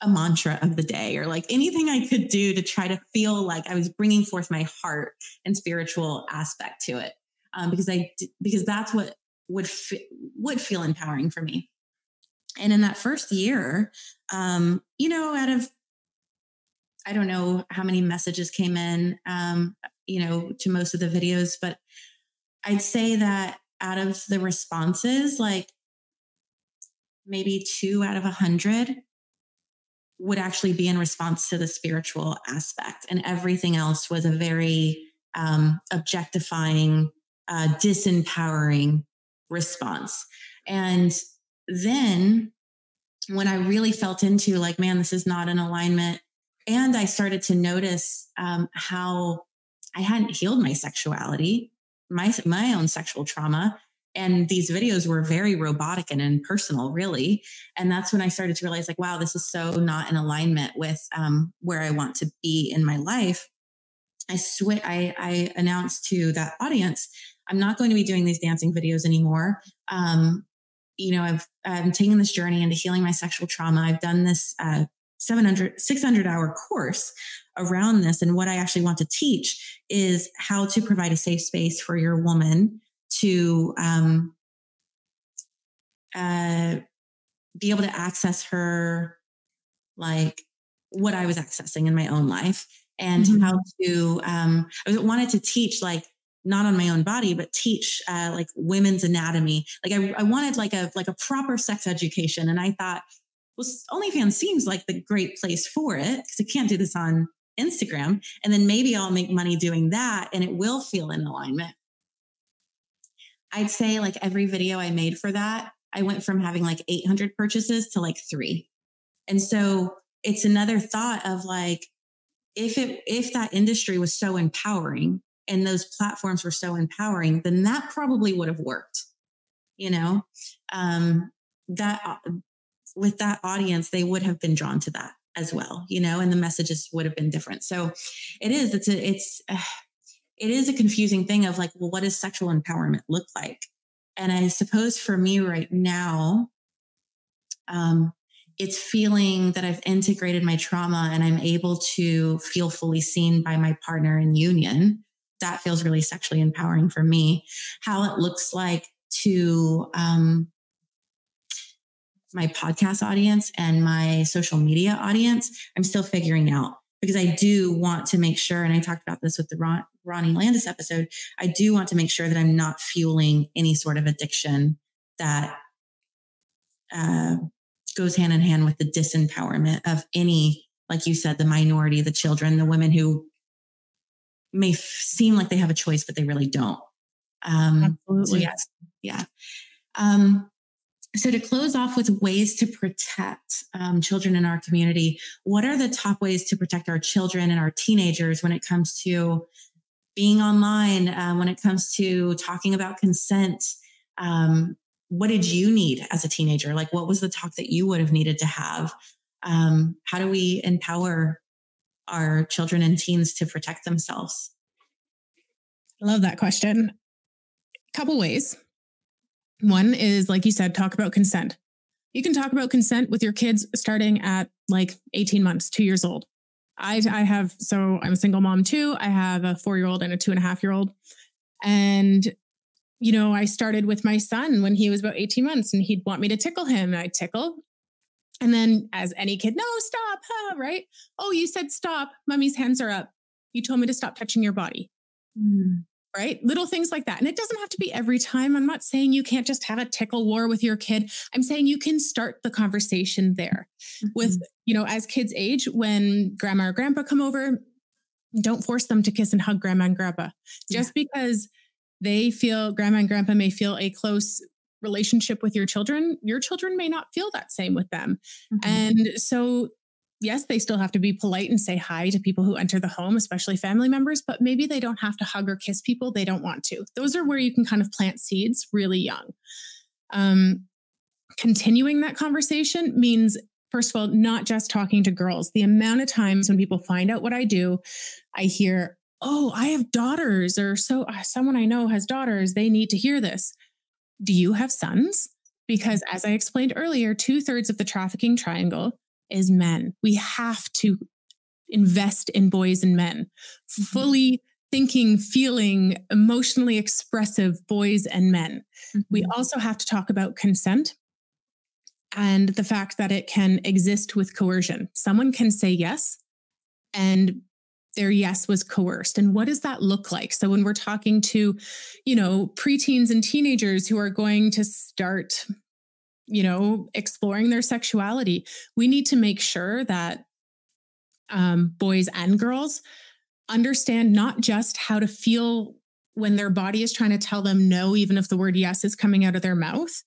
a mantra of the day or like anything I could do to try to feel like I was bringing forth my heart and spiritual aspect to it. Um, because I, because that's what would, would feel empowering for me. And in that first year, um, you know, out of I don't know how many messages came in. Um, you know, to most of the videos, but I'd say that out of the responses, like maybe two out of a hundred would actually be in response to the spiritual aspect, and everything else was a very um, objectifying, uh, disempowering response. And then when I really felt into like, man, this is not in alignment, and I started to notice um, how I hadn't healed my sexuality, my my own sexual trauma, and these videos were very robotic and impersonal really. And that's when i started to realize like wow this is so not in alignment with um, where i want to be in my life. I switch I, I announced to that audience i'm not going to be doing these dancing videos anymore. Um, you know i've i'm taking this journey into healing my sexual trauma. I've done this uh, 700 600 hour course around this. And what i actually want to teach is how to provide a safe space for your woman to um, uh, be able to access her like what I was accessing in my own life and mm-hmm. how to um, I wanted to teach like not on my own body but teach uh, like women's anatomy. Like I, I wanted like a like a proper sex education. And I thought well OnlyFans seems like the great place for it because I can't do this on Instagram and then maybe I'll make money doing that and it will feel in alignment I'd say like every video I made for that, I went from having like 800 purchases to like three. And so it's another thought of like, if it, if that industry was so empowering and those platforms were so empowering, then that probably would have worked, you know, um, that uh, with that audience, they would have been drawn to that as well, you know, and the messages would have been different. So it is, it's a, it's, uh, [sighs] it is a confusing thing of like, well, what does sexual empowerment look like? And I suppose for me right now, um, it's feeling that I've integrated my trauma and I'm able to feel fully seen by my partner in union. That feels really sexually empowering for me. How it looks like to um, my podcast audience and my social media audience, I'm still figuring out because I do want to make sure, and I talked about this with the Ron, Ronnie Landis episode, I do want to make sure that I'm not fueling any sort of addiction that uh, goes hand in hand with the disempowerment of any, like you said, the minority, the children, the women who may f- seem like they have a choice, but they really don't. Um, Absolutely. So yes, yeah. Um, so, to close off with ways to protect um, children in our community, what are the top ways to protect our children and our teenagers when it comes to being online, uh, when it comes to talking about consent? Um, what did you need as a teenager? Like, what was the talk that you would have needed to have? Um, how do we empower our children and teens to protect themselves? Love that question. Couple ways. One is, like you said, talk about consent. You can talk about consent with your kids starting at like 18 months, two years old. I, I have, so I'm a single mom too. I have a four year old and a two and a half year old. And, you know, I started with my son when he was about 18 months and he'd want me to tickle him and I'd tickle. And then, as any kid, no, stop, huh, right? Oh, you said stop. Mummy's hands are up. You told me to stop touching your body. Mm right? Little things like that. And it doesn't have to be every time. I'm not saying you can't just have a tickle war with your kid. I'm saying you can start the conversation there mm-hmm. with, you know, as kids age, when grandma or grandpa come over, don't force them to kiss and hug grandma and grandpa. Just yeah. because they feel grandma and grandpa may feel a close relationship with your children, your children may not feel that same with them. Mm-hmm. And so yes, they still have to be polite and say hi to people who enter the home, especially family members, but maybe they don't have to hug or kiss people they don't want to. Those are where you can kind of plant seeds really young. Um, continuing that conversation means, first of all, not just talking to girls. The amount of times when people find out what I do, I hear, oh, I have daughters, or so uh, someone I know has daughters. They need to hear this. Do you have sons? Because as I explained earlier, two thirds of the trafficking triangle is men. We have to invest in boys and men, mm-hmm. fully thinking, feeling, emotionally expressive boys and men. Mm-hmm. We also have to talk about consent and the fact that it can exist with coercion. Someone can say yes and their yes was coerced and what does that look like so when we're talking to you know preteens and teenagers who are going to start you know exploring their sexuality we need to make sure that um, boys and girls understand not just how to feel when their body is trying to tell them no even if the word yes is coming out of their mouth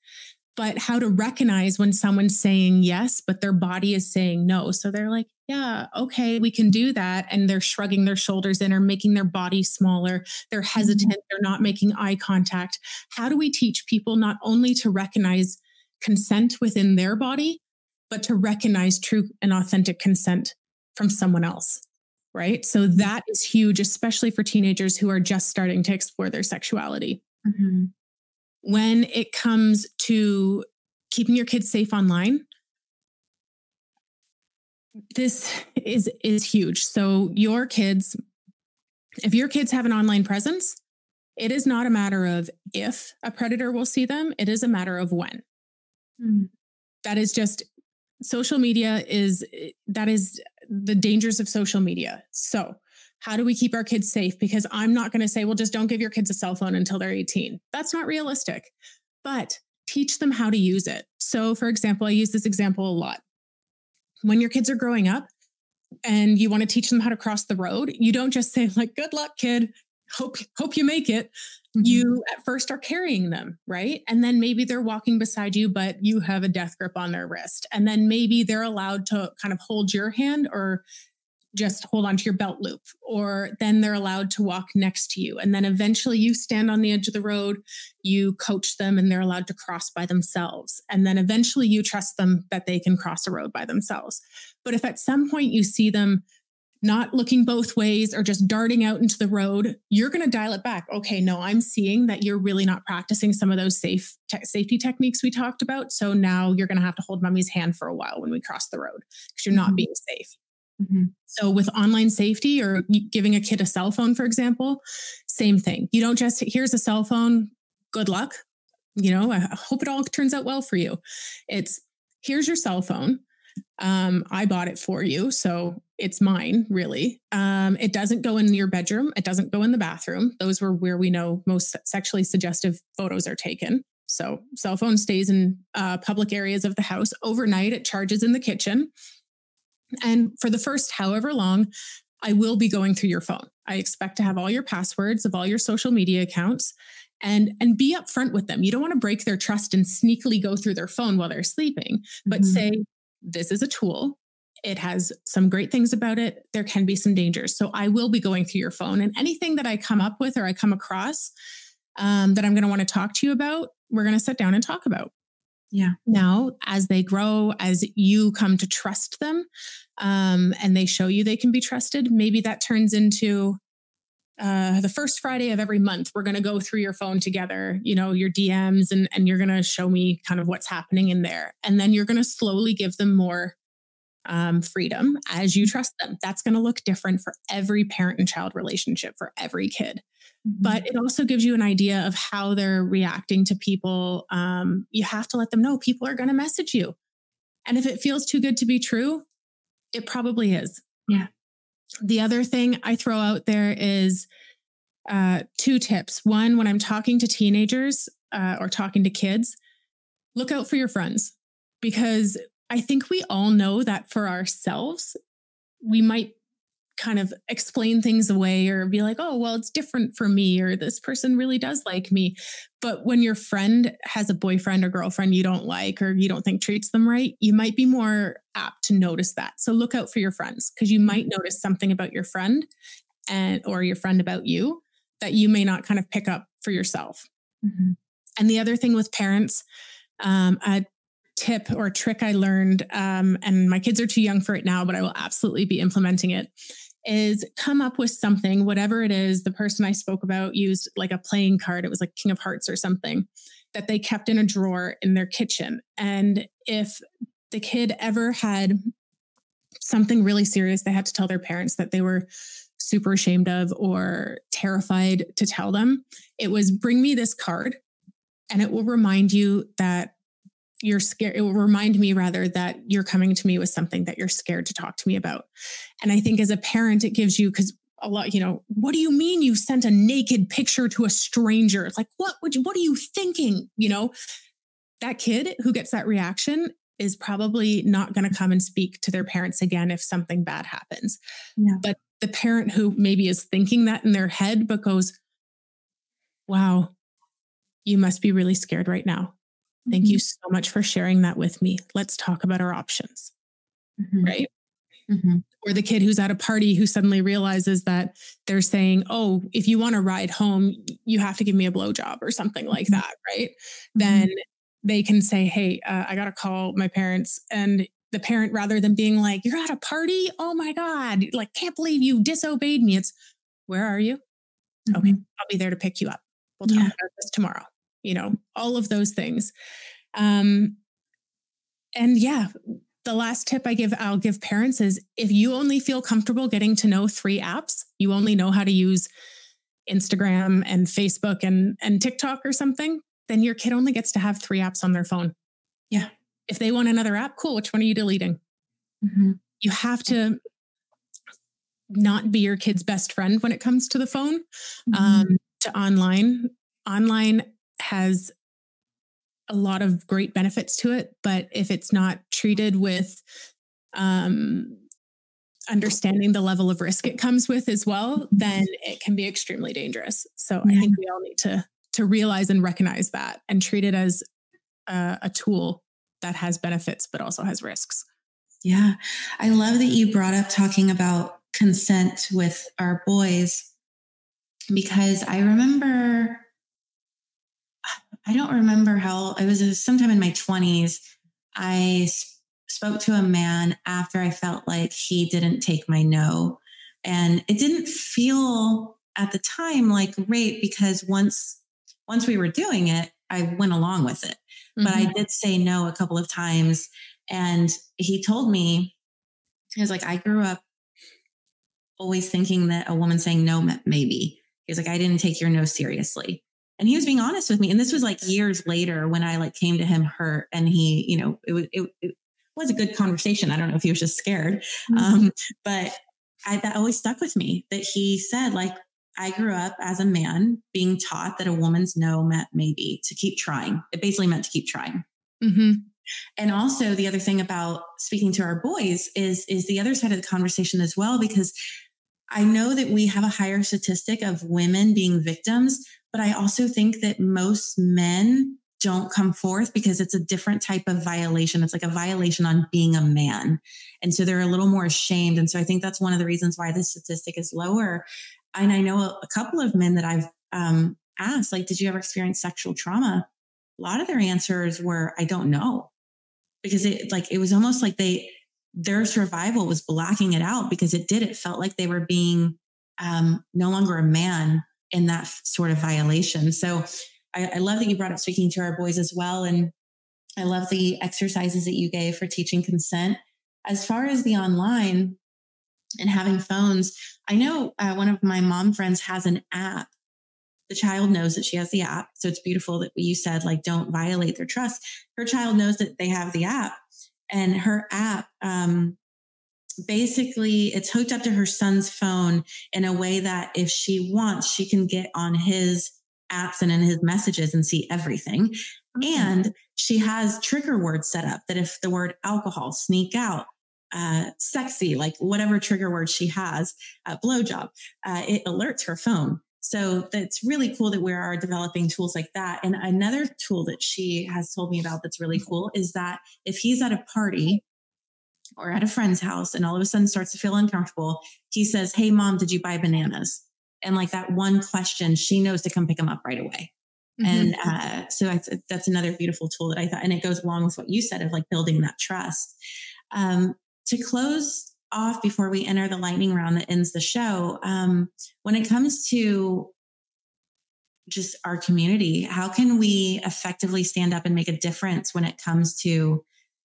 but how to recognize when someone's saying yes, but their body is saying no. So they're like, yeah, okay, we can do that. And they're shrugging their shoulders in or making their body smaller. They're mm-hmm. hesitant. Mm-hmm. They're not making eye contact. How do we teach people not only to recognize consent within their body, but to recognize true and authentic consent from someone else? Right. So that is huge, especially for teenagers who are just starting to explore their sexuality. Mm-hmm when it comes to keeping your kids safe online this is is huge so your kids if your kids have an online presence it is not a matter of if a predator will see them it is a matter of when mm. that is just social media is that is the dangers of social media so how do we keep our kids safe? Because I'm not going to say, well, just don't give your kids a cell phone until they're 18. That's not realistic, but teach them how to use it. So, for example, I use this example a lot. When your kids are growing up and you want to teach them how to cross the road, you don't just say, like, good luck, kid. Hope, hope you make it. Mm-hmm. You at first are carrying them, right? And then maybe they're walking beside you, but you have a death grip on their wrist. And then maybe they're allowed to kind of hold your hand or just hold on to your belt loop, or then they're allowed to walk next to you. And then eventually you stand on the edge of the road, you coach them, and they're allowed to cross by themselves. And then eventually you trust them that they can cross a road by themselves. But if at some point you see them not looking both ways or just darting out into the road, you're going to dial it back. Okay, no, I'm seeing that you're really not practicing some of those safe te- safety techniques we talked about. So now you're going to have to hold mommy's hand for a while when we cross the road because you're not mm-hmm. being safe. Mm-hmm. So, with online safety or giving a kid a cell phone, for example, same thing. You don't just, here's a cell phone, good luck. You know, I hope it all turns out well for you. It's, here's your cell phone. Um, I bought it for you. So it's mine, really. Um, it doesn't go in your bedroom. It doesn't go in the bathroom. Those were where we know most sexually suggestive photos are taken. So cell phone stays in uh, public areas of the house. Overnight, it charges in the kitchen. And for the first however long, I will be going through your phone. I expect to have all your passwords of all your social media accounts and and be upfront with them. You don't want to break their trust and sneakily go through their phone while they're sleeping, but mm-hmm. say this is a tool. It has some great things about it. There can be some dangers. So I will be going through your phone and anything that I come up with or I come across um, that I'm going to want to talk to you about, we're going to sit down and talk about. Yeah. Now, as they grow, as you come to trust them um, and they show you they can be trusted, maybe that turns into uh, the first Friday of every month, we're going to go through your phone together, you know, your DMs, and, and you're going to show me kind of what's happening in there. And then you're going to slowly give them more um, freedom as you trust them. That's going to look different for every parent and child relationship for every kid but mm-hmm. it also gives you an idea of how they're reacting to people. Um, you have to let them know people are going to message you. And if it feels too good to be true, it probably is. Yeah. The other thing I throw out there is uh, two tips. One, when I'm talking to teenagers uh, or talking to kids, look out for your friends because I think we all know that for ourselves, we might kind of explain things away or be like, oh, well, it's different for me, or this person really does like me. But when your friend has a boyfriend or girlfriend you don't like or you don't think treats them right, you might be more apt to notice that. So look out for your friends because you might notice something about your friend and or your friend about you that you may not kind of pick up for yourself. Mm-hmm. And the other thing with parents, um, a tip or trick I learned, um, and my kids are too young for it now, but I will absolutely be implementing it, is come up with something, whatever it is. The person I spoke about used like a playing card, it was like King of Hearts or something that they kept in a drawer in their kitchen. And if the kid ever had something really serious they had to tell their parents that they were super ashamed of or terrified to tell them, it was bring me this card and it will remind you that you're scared. It will remind me rather that you're coming to me with something that you're scared to talk to me about. And I think as a parent, it gives you, because a lot, you know, what do you mean you sent a naked picture to a stranger? It's like, what would you, what are you thinking? You know, that kid who gets that reaction is probably not going to come and speak to their parents again if something bad happens. Yeah. But the parent who maybe is thinking that in their head, but goes, wow, you must be really scared right now. Thank mm-hmm. you so much for sharing that with me. Let's talk about our options. Mm-hmm. Right. Mm-hmm. Or the kid who's at a party who suddenly realizes that they're saying, Oh, if you want to ride home, you have to give me a blowjob or something like mm-hmm. that. Right. Mm-hmm. Then they can say, Hey, uh, I got to call my parents. And the parent, rather than being like, You're at a party? Oh my God, like, can't believe you disobeyed me. It's, Where are you? Okay, mm-hmm. I'll be there to pick you up. We'll talk yeah. about this tomorrow. You know, all of those things. Um, and yeah, the last tip I give, I'll give parents is if you only feel comfortable getting to know three apps, you only know how to use Instagram and Facebook and, and TikTok or something, then your kid only gets to have three apps on their phone. Yeah. If they want another app, cool. Which one are you deleting? Mm-hmm. You have to not be your kid's best friend when it comes to the phone, mm-hmm. um, to online. Online has a lot of great benefits to it, but if it's not treated with um, understanding the level of risk it comes with as well, then it can be extremely dangerous. So yeah. I think we all need to to realize and recognize that and treat it as a, a tool that has benefits but also has risks. Yeah, I love that you brought up talking about consent with our boys because I remember I don't remember how it was sometime in my 20s. I spoke to a man after I felt like he didn't take my no. And it didn't feel at the time like rape because once once we were doing it, I went along with it. Mm-hmm. But I mm-hmm. did say no a couple of times. And he told me, he was like, I grew up always thinking that a woman saying no meant maybe. He was like, I didn't take your no seriously and he was being honest with me and this was like years later when i like came to him hurt and he you know it was it, it was a good conversation i don't know if he was just scared mm-hmm. um, but I, that always stuck with me that he said like i grew up as a man being taught that a woman's no meant maybe to keep trying it basically meant to keep trying mm-hmm. and also the other thing about speaking to our boys is is the other side of the conversation as well because I know that we have a higher statistic of women being victims, but I also think that most men don't come forth because it's a different type of violation. It's like a violation on being a man. And so they're a little more ashamed. And so I think that's one of the reasons why this statistic is lower. And I know a, couple of men that I've um, asked, like, did you ever experience sexual trauma? A lot of their answers were, I don't know. Because it like it was almost like they their survival was blacking it out because it did. It felt like they were being um, no longer a man in that sort of violation. So I, I love that you brought up speaking to our boys as well. And I love the exercises that you gave for teaching consent. As far as the online and having phones, I know uh, one of my mom friends has an app. The child knows that she has the app. So it's beautiful that you said, like, don't violate their trust. Her child knows that they have the app and her app um, basically it's hooked up to her son's phone in a way that if she wants she can get on his apps and in his messages and see everything mm-hmm. and she has trigger words set up that if the word alcohol sneak out uh, sexy like whatever trigger word she has uh, blowjob uh, it alerts her phone so that's really cool that we are developing tools like that. And another tool that she has told me about that's really cool is that if he's at a party or at a friend's house and all of a sudden starts to feel uncomfortable, he says, Hey, mom, did you buy bananas? And like that one question, she knows to come pick them up right away. Mm-hmm. And uh, so I, that's another beautiful tool that I thought, and it goes along with what you said of like building that trust. Um, to close off before we enter the lightning round that ends the show. Um, when it comes to just our community, how can we effectively stand up and make a difference when it comes to?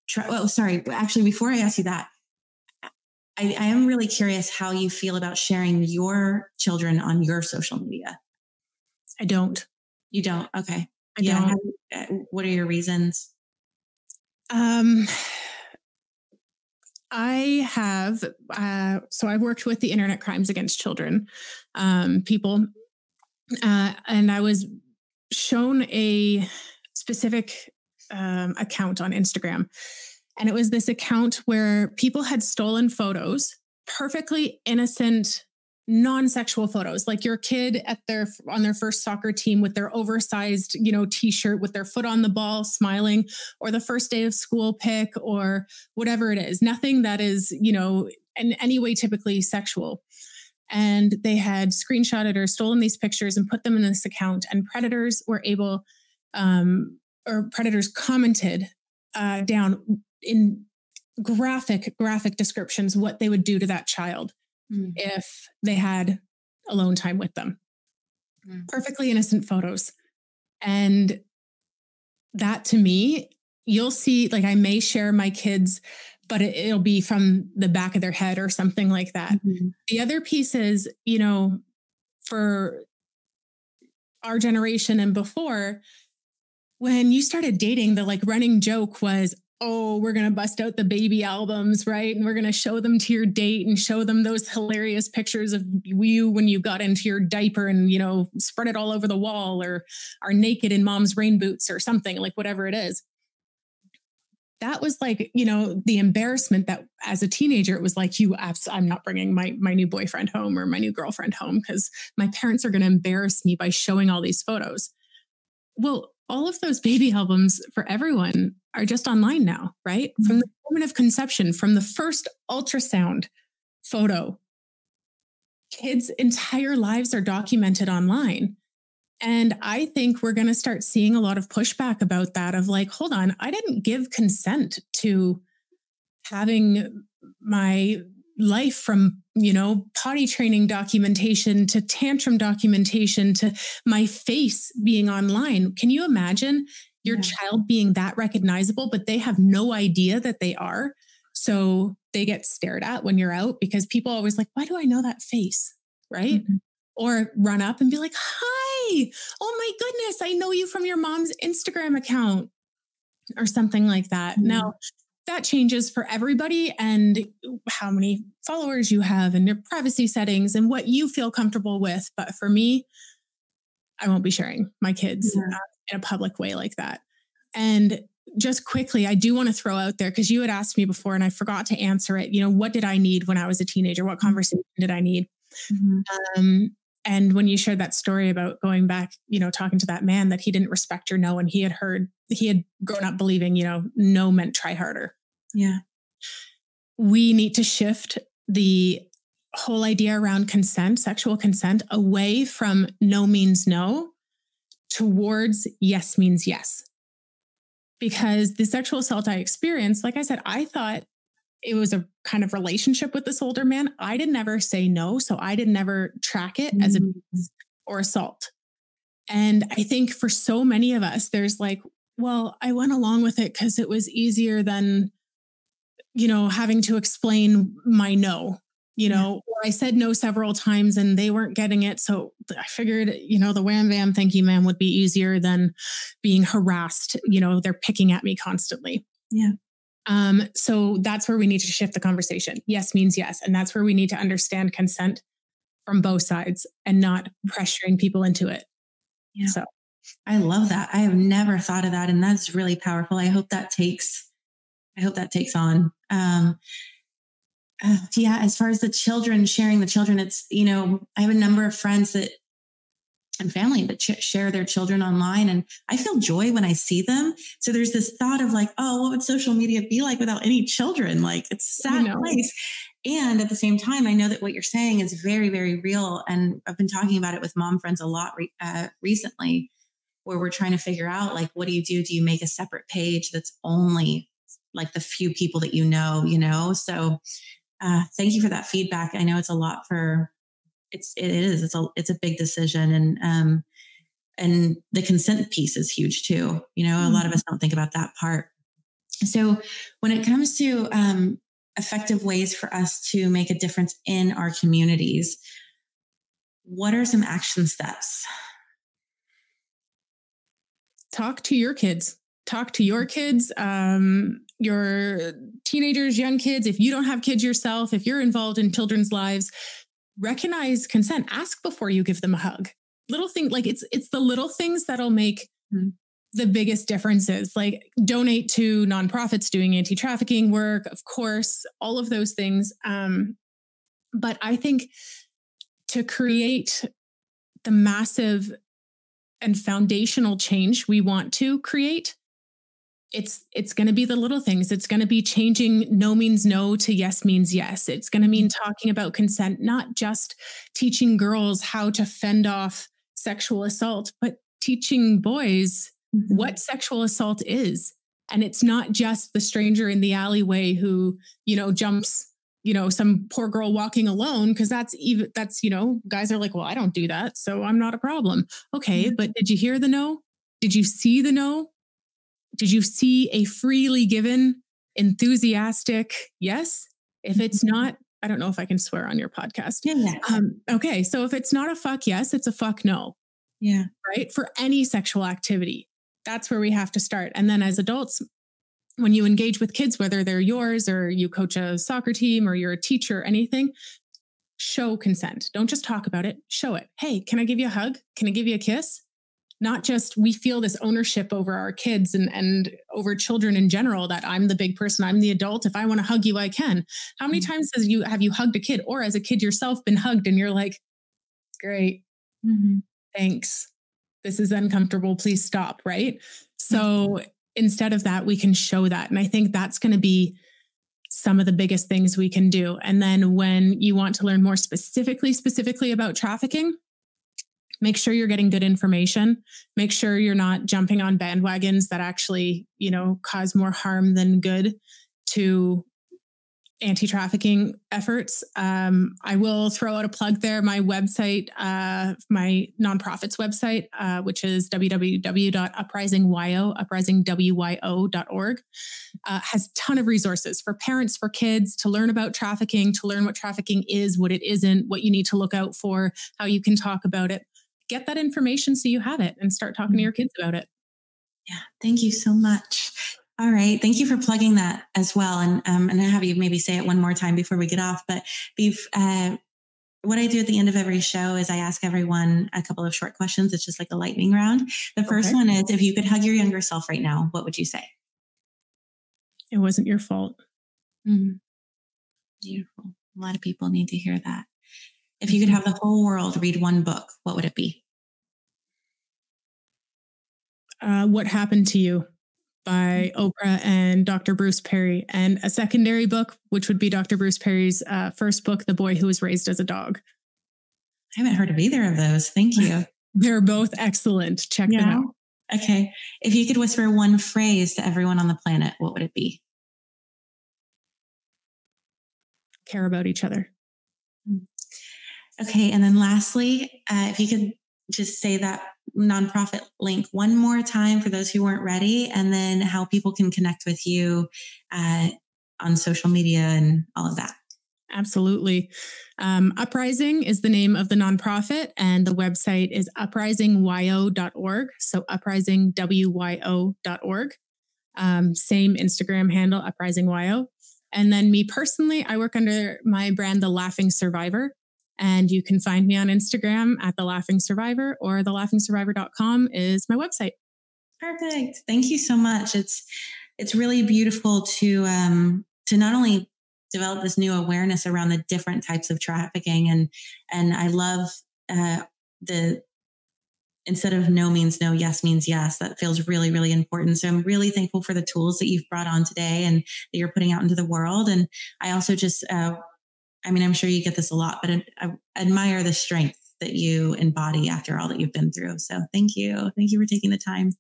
Try, oh, sorry. Actually, before I ask you that, I, I am really curious how you feel about sharing your children on your social media. I don't. You don't. Okay. I yeah. don't. Uh, what are your reasons? Um, I have, uh, so I've worked with the Internet Crimes Against Children um, people, uh, and I was shown a specific um, account on Instagram. And it was this account where people had stolen photos, perfectly innocent non-sexual photos like your kid at their on their first soccer team with their oversized you know t-shirt with their foot on the ball smiling or the first day of school pic or whatever it is nothing that is you know in any way typically sexual and they had screenshotted or stolen these pictures and put them in this account and predators were able um, or predators commented uh, down in graphic graphic descriptions what they would do to that child mm. if they had alone time with them. Mm. Perfectly innocent photos. And that to me, you'll see, like, I may share my kids, but it, will be from the back of their head or something like that. Mm-hmm. The other piece is, you know, for our generation and before, when you started dating, the like running joke was, oh, we're going to bust out the baby albums, right? And we're going to show them to your date and show them those hilarious pictures of you when you got into your diaper and, you know, spread it all over the wall or are naked in mom's rain boots or something, like whatever it is. That was like, you know, the embarrassment that as a teenager, it was like, you, I'm not bringing my, my new boyfriend home or my new girlfriend home because my parents are going to embarrass me by showing all these photos. Well, all of those baby albums for everyone are just online now, right? Mm-hmm. From the moment of conception, from the first ultrasound photo, kids' entire lives are documented online. And I think we're going to start seeing a lot of pushback about that of like, hold on, I didn't give consent to having my life from you know potty training documentation to tantrum documentation to my face being online can you imagine your yeah. child being that recognizable but they have no idea that they are so they get stared at when you're out because people always like why do i know that face right mm-hmm. or run up and be like hi oh my goodness i know you from your mom's instagram account or something like that mm-hmm. now that changes for everybody and how many followers you have and your privacy settings and what you feel comfortable with. But for me, I won't be sharing my kids yeah. in a public way like that. And just quickly, I do want to throw out there because you had asked me before and I forgot to answer it. You know, what did I need when I was a teenager? What mm-hmm. conversation did I need? Mm-hmm. Um, and when you shared that story about going back, you know, talking to that man that he didn't respect your no and he had heard, he had grown up believing, you know, no meant try harder. Yeah. We need to shift the whole idea around consent, sexual consent, away from no means no towards yes means yes. Because the sexual assault I experienced, like I said, I thought it was a kind of relationship with this older man. I didn't ever say no. So I didn't ever track it mm-hmm. as a or assault. And I think for so many of us, there's like, well, I went along with it because it was easier than you know, having to explain my no, you know, yeah. I said no several times and they weren't getting it. So I figured, you know, the wham bam thank you ma'am would be easier than being harassed. You know, they're picking at me constantly. Yeah. Um, so that's where we need to shift the conversation. Yes means yes. And that's where we need to understand consent from both sides and not pressuring people into it. Yeah. So I love that. I have never thought of that. And that's really powerful. I hope that takes I hope that takes on. Um, uh, yeah, as far as the children, sharing the children, it's, you know, I have a number of friends that and family that ch- share their children online and i feel joy when i see them. So there's this thought of like oh what would social media be like without any children? Like it's a sad place. And at the same time i know that what you're saying is very very real and i've been talking about it with mom friends a lot re- uh, recently where we're trying to figure out like what do you do? Do you make a separate page that's only like the few people that you know, you know? So uh, thank you for that feedback. I know it's a lot for, it's, it is, it's a, it's a big decision. And, um, and the consent piece is huge too. You know, a lot of us mm-hmm. don't think about that part. So when it comes to, um, effective ways for us to make a difference in our communities, what are some action steps? Talk to your kids talk to your kids, um, your teenagers, young kids. If you don't have kids yourself, if you're involved in children's lives, recognize consent. Ask before you give them a hug. Little thing like it's it's the little things that'll make mm-hmm. the biggest differences. Like donate to nonprofits doing anti-trafficking work, of course, all of those things. Um, but I think to create the massive and foundational change we want to create it's it's going to be the little things it's going to be changing no means no to yes means yes it's going to mean mm-hmm. talking about consent not just teaching girls how to fend off sexual assault but teaching boys mm-hmm. what sexual assault is and it's not just the stranger in the alleyway who you know jumps you know some poor girl walking alone because that's even that's you know guys are like well i don't do that so i'm not a problem okay mm-hmm. but did you hear the no did you see the no did you see a freely given enthusiastic yes if it's mm-hmm. not i don't know if i can swear on your podcast yeah, Um, okay so if it's not a fuck yes it's a fuck no yeah right for any sexual activity that's where we have to start and then as adults when you engage with kids, whether they're yours or you coach a soccer team or you're a teacher, anything, show consent. Don't just talk about it, show it. Hey, can I give you a hug? Can I give you a kiss? Not just we feel this ownership over our kids and, and over children in general that I'm the big person, I'm the adult. If I want to hug you, I can. How many mm-hmm. times has you have you hugged a kid or as a kid yourself been hugged and you're like, great, mm-hmm. thanks. This is uncomfortable. Please stop. Right. So instead of that, we can show that. And I think that's going to be some of the biggest things we can do. And then when you want to learn more specifically, specifically about trafficking, make sure you're getting good information. Make sure you're not jumping on bandwagons that actually, you know, cause more harm than good to anti trafficking efforts. Um, I will throw out a plug there. My website, uh, my nonprofit's website, uh, which is www.uprisingyo, uprisingwyo.org, uh, has a ton of resources for parents, for kids to learn about trafficking, to learn what trafficking is, what it isn't, what you need to look out for, how you can talk about it. Get that information so you have it and start talking to your kids about it. Yeah, thank you so much. All right. Thank you for plugging that as well. And um, and I have you maybe say it one more time before we get off. But uh, what I do at the end of every show is I ask everyone a couple of short questions. It's just like a lightning round. The first okay. one is if you could hug your younger self right now, what would you say? It wasn't your fault. Mm-hmm. Beautiful. A lot of people need to hear that. If you could have the whole world read one book, what would it be? Uh, what happened to you? by Oprah and Dr. Bruce Perry, and a secondary book, which would be Dr. Bruce Perry's uh, first book, The Boy Who Was Raised as a Dog. I haven't heard of either of those. Thank you. [laughs] They're both excellent. Check yeah. them out. Okay. If you could whisper one phrase to everyone on the planet, what would it be? Care about each other. Okay. And then lastly, uh, if you could just say that nonprofit link one more time for those who weren't ready, and then how people can connect with you uh, on social media and all of that. Absolutely. Um, Uprising is the name of the nonprofit, and the website is uprisingyo.org. So uprisingwyo.org. Um, same Instagram handle, uprisingyo. And then me personally, I work under my brand, The Laughing Survivor. And you can find me on Instagram at the Laughing Survivor or thelaughingsurvivor.com is my website. Perfect. Thank you so much. It's it's really beautiful to um to not only develop this new awareness around the different types of trafficking and and I love uh the instead of no means no, yes means yes. That feels really, really important. So I'm really thankful for the tools that you've brought on today and that you're putting out into the world. And I also just uh, I mean, I'm sure you get this a lot, but I, admire the strength that you embody after all that you've been through. So thank you. Thank you for taking the time.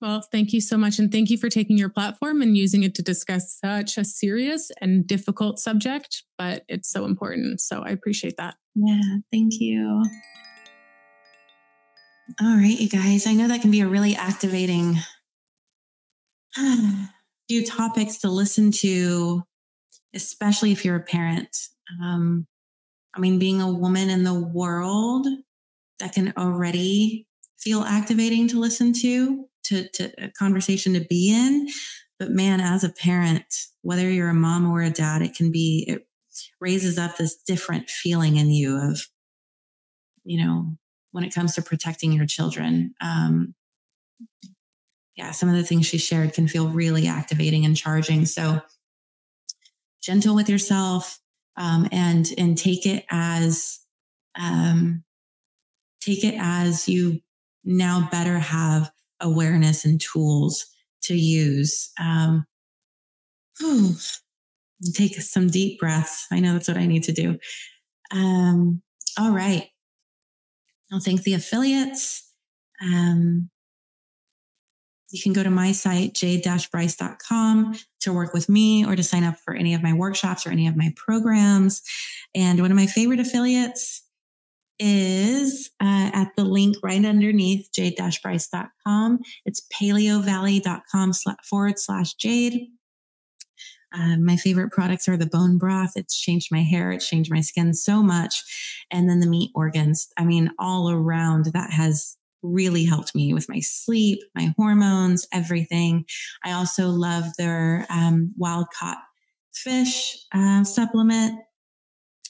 Well, thank you so much. And thank you for taking your platform and using it to discuss such a serious and difficult subject, but it's so important. So I appreciate that. Yeah, thank you. All right, you guys. I know that can be a really activating [sighs] few topics to listen to, especially if you're a parent. Um, I mean, being a woman in the world that can already feel activating to listen to, to, to a conversation to be in. But man, as a parent, whether you're a mom or a dad, it can be, it raises up this different feeling in you of, you know, when it comes to protecting your children. Um, yeah, some of the things she shared can feel really activating and charging. So gentle with yourself um, and and take it as um, take it as you now better have awareness and tools to use. Um, [sighs] take some deep breaths. I know that's what I need to do. Um, all right. I'll thank the affiliates. Um, you can go to my site, jade-bryce.com to work with me or to sign up for any of my workshops or any of my programs. And one of my favorite affiliates is uh, at the link right underneath jade-bryce.com. It's paleovalley.com forward slash jade. Uh, my favorite products are the bone broth. It's changed my hair. It's changed my skin so much. And then the meat organs. I mean, all around that has really helped me with my sleep, my hormones, everything. I also love their um, wild caught fish uh, supplement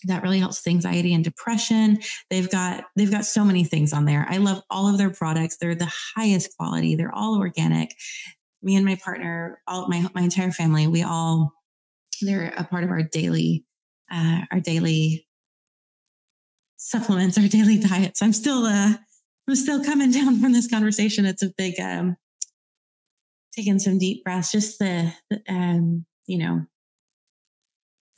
that really helps with anxiety and depression. They've got they've got so many things on there. I love all of their products. They're the highest quality. They're all organic. Me and my partner, all my my entire family, we all they're a part of our daily uh, our daily supplements, our daily diets. I'm still uh I'm still coming [laughs] down from this conversation. It's a big um taking some deep breaths, just the, the um, you know,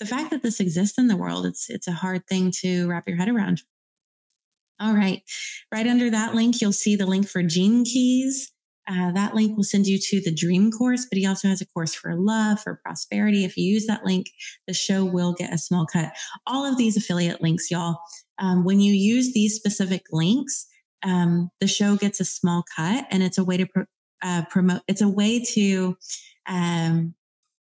the fact that this exists in the world, it's it's a hard thing to wrap your head around. All right. Right under that link, you'll see the link for Gene Keys. Uh, that link will send you to the dream course, but he also has a course for love, for prosperity. If you use that link, the show will get a small cut. All of these affiliate links, y'all, um, when you use these specific links, um, the show gets a small cut and it's a way to uh, promote, it's a way to um,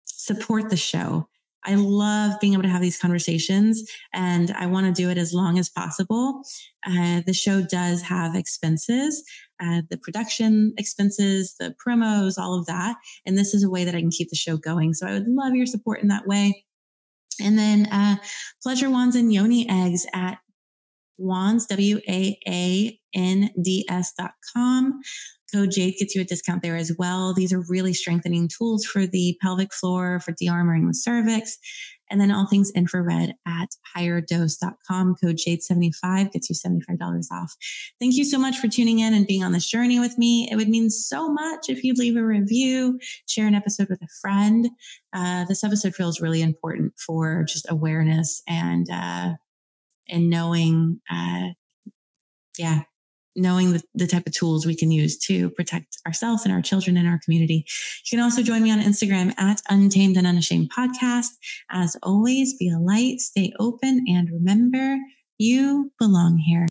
support the show. I love being able to have these conversations and I want to do it as long as possible. Uh, the show does have expenses, uh, the production expenses, the promos, all of that. And this is a way that I can keep the show going. So I would love your support in that way. And then uh, Pleasure Wands and Yoni Eggs at Waands, W A A N D S dot com. Code Jade gets you a discount there as well. These are really strengthening tools for the pelvic floor, for de-armoring the cervix. And then all things infrared at higherdose.com. Code Jade75 gets you $75 off. Thank you so much for tuning in and being on this journey with me. It would mean so much if you'd leave a review, share an episode with a friend. Uh, this episode feels really important for just awareness and, uh, and knowing, uh, yeah, knowing the, the, type of tools we can use to protect ourselves and our children and our community. You can also join me on Instagram at Untamed and Unashamed Podcast. As always, be a light, stay open, and remember, you belong here.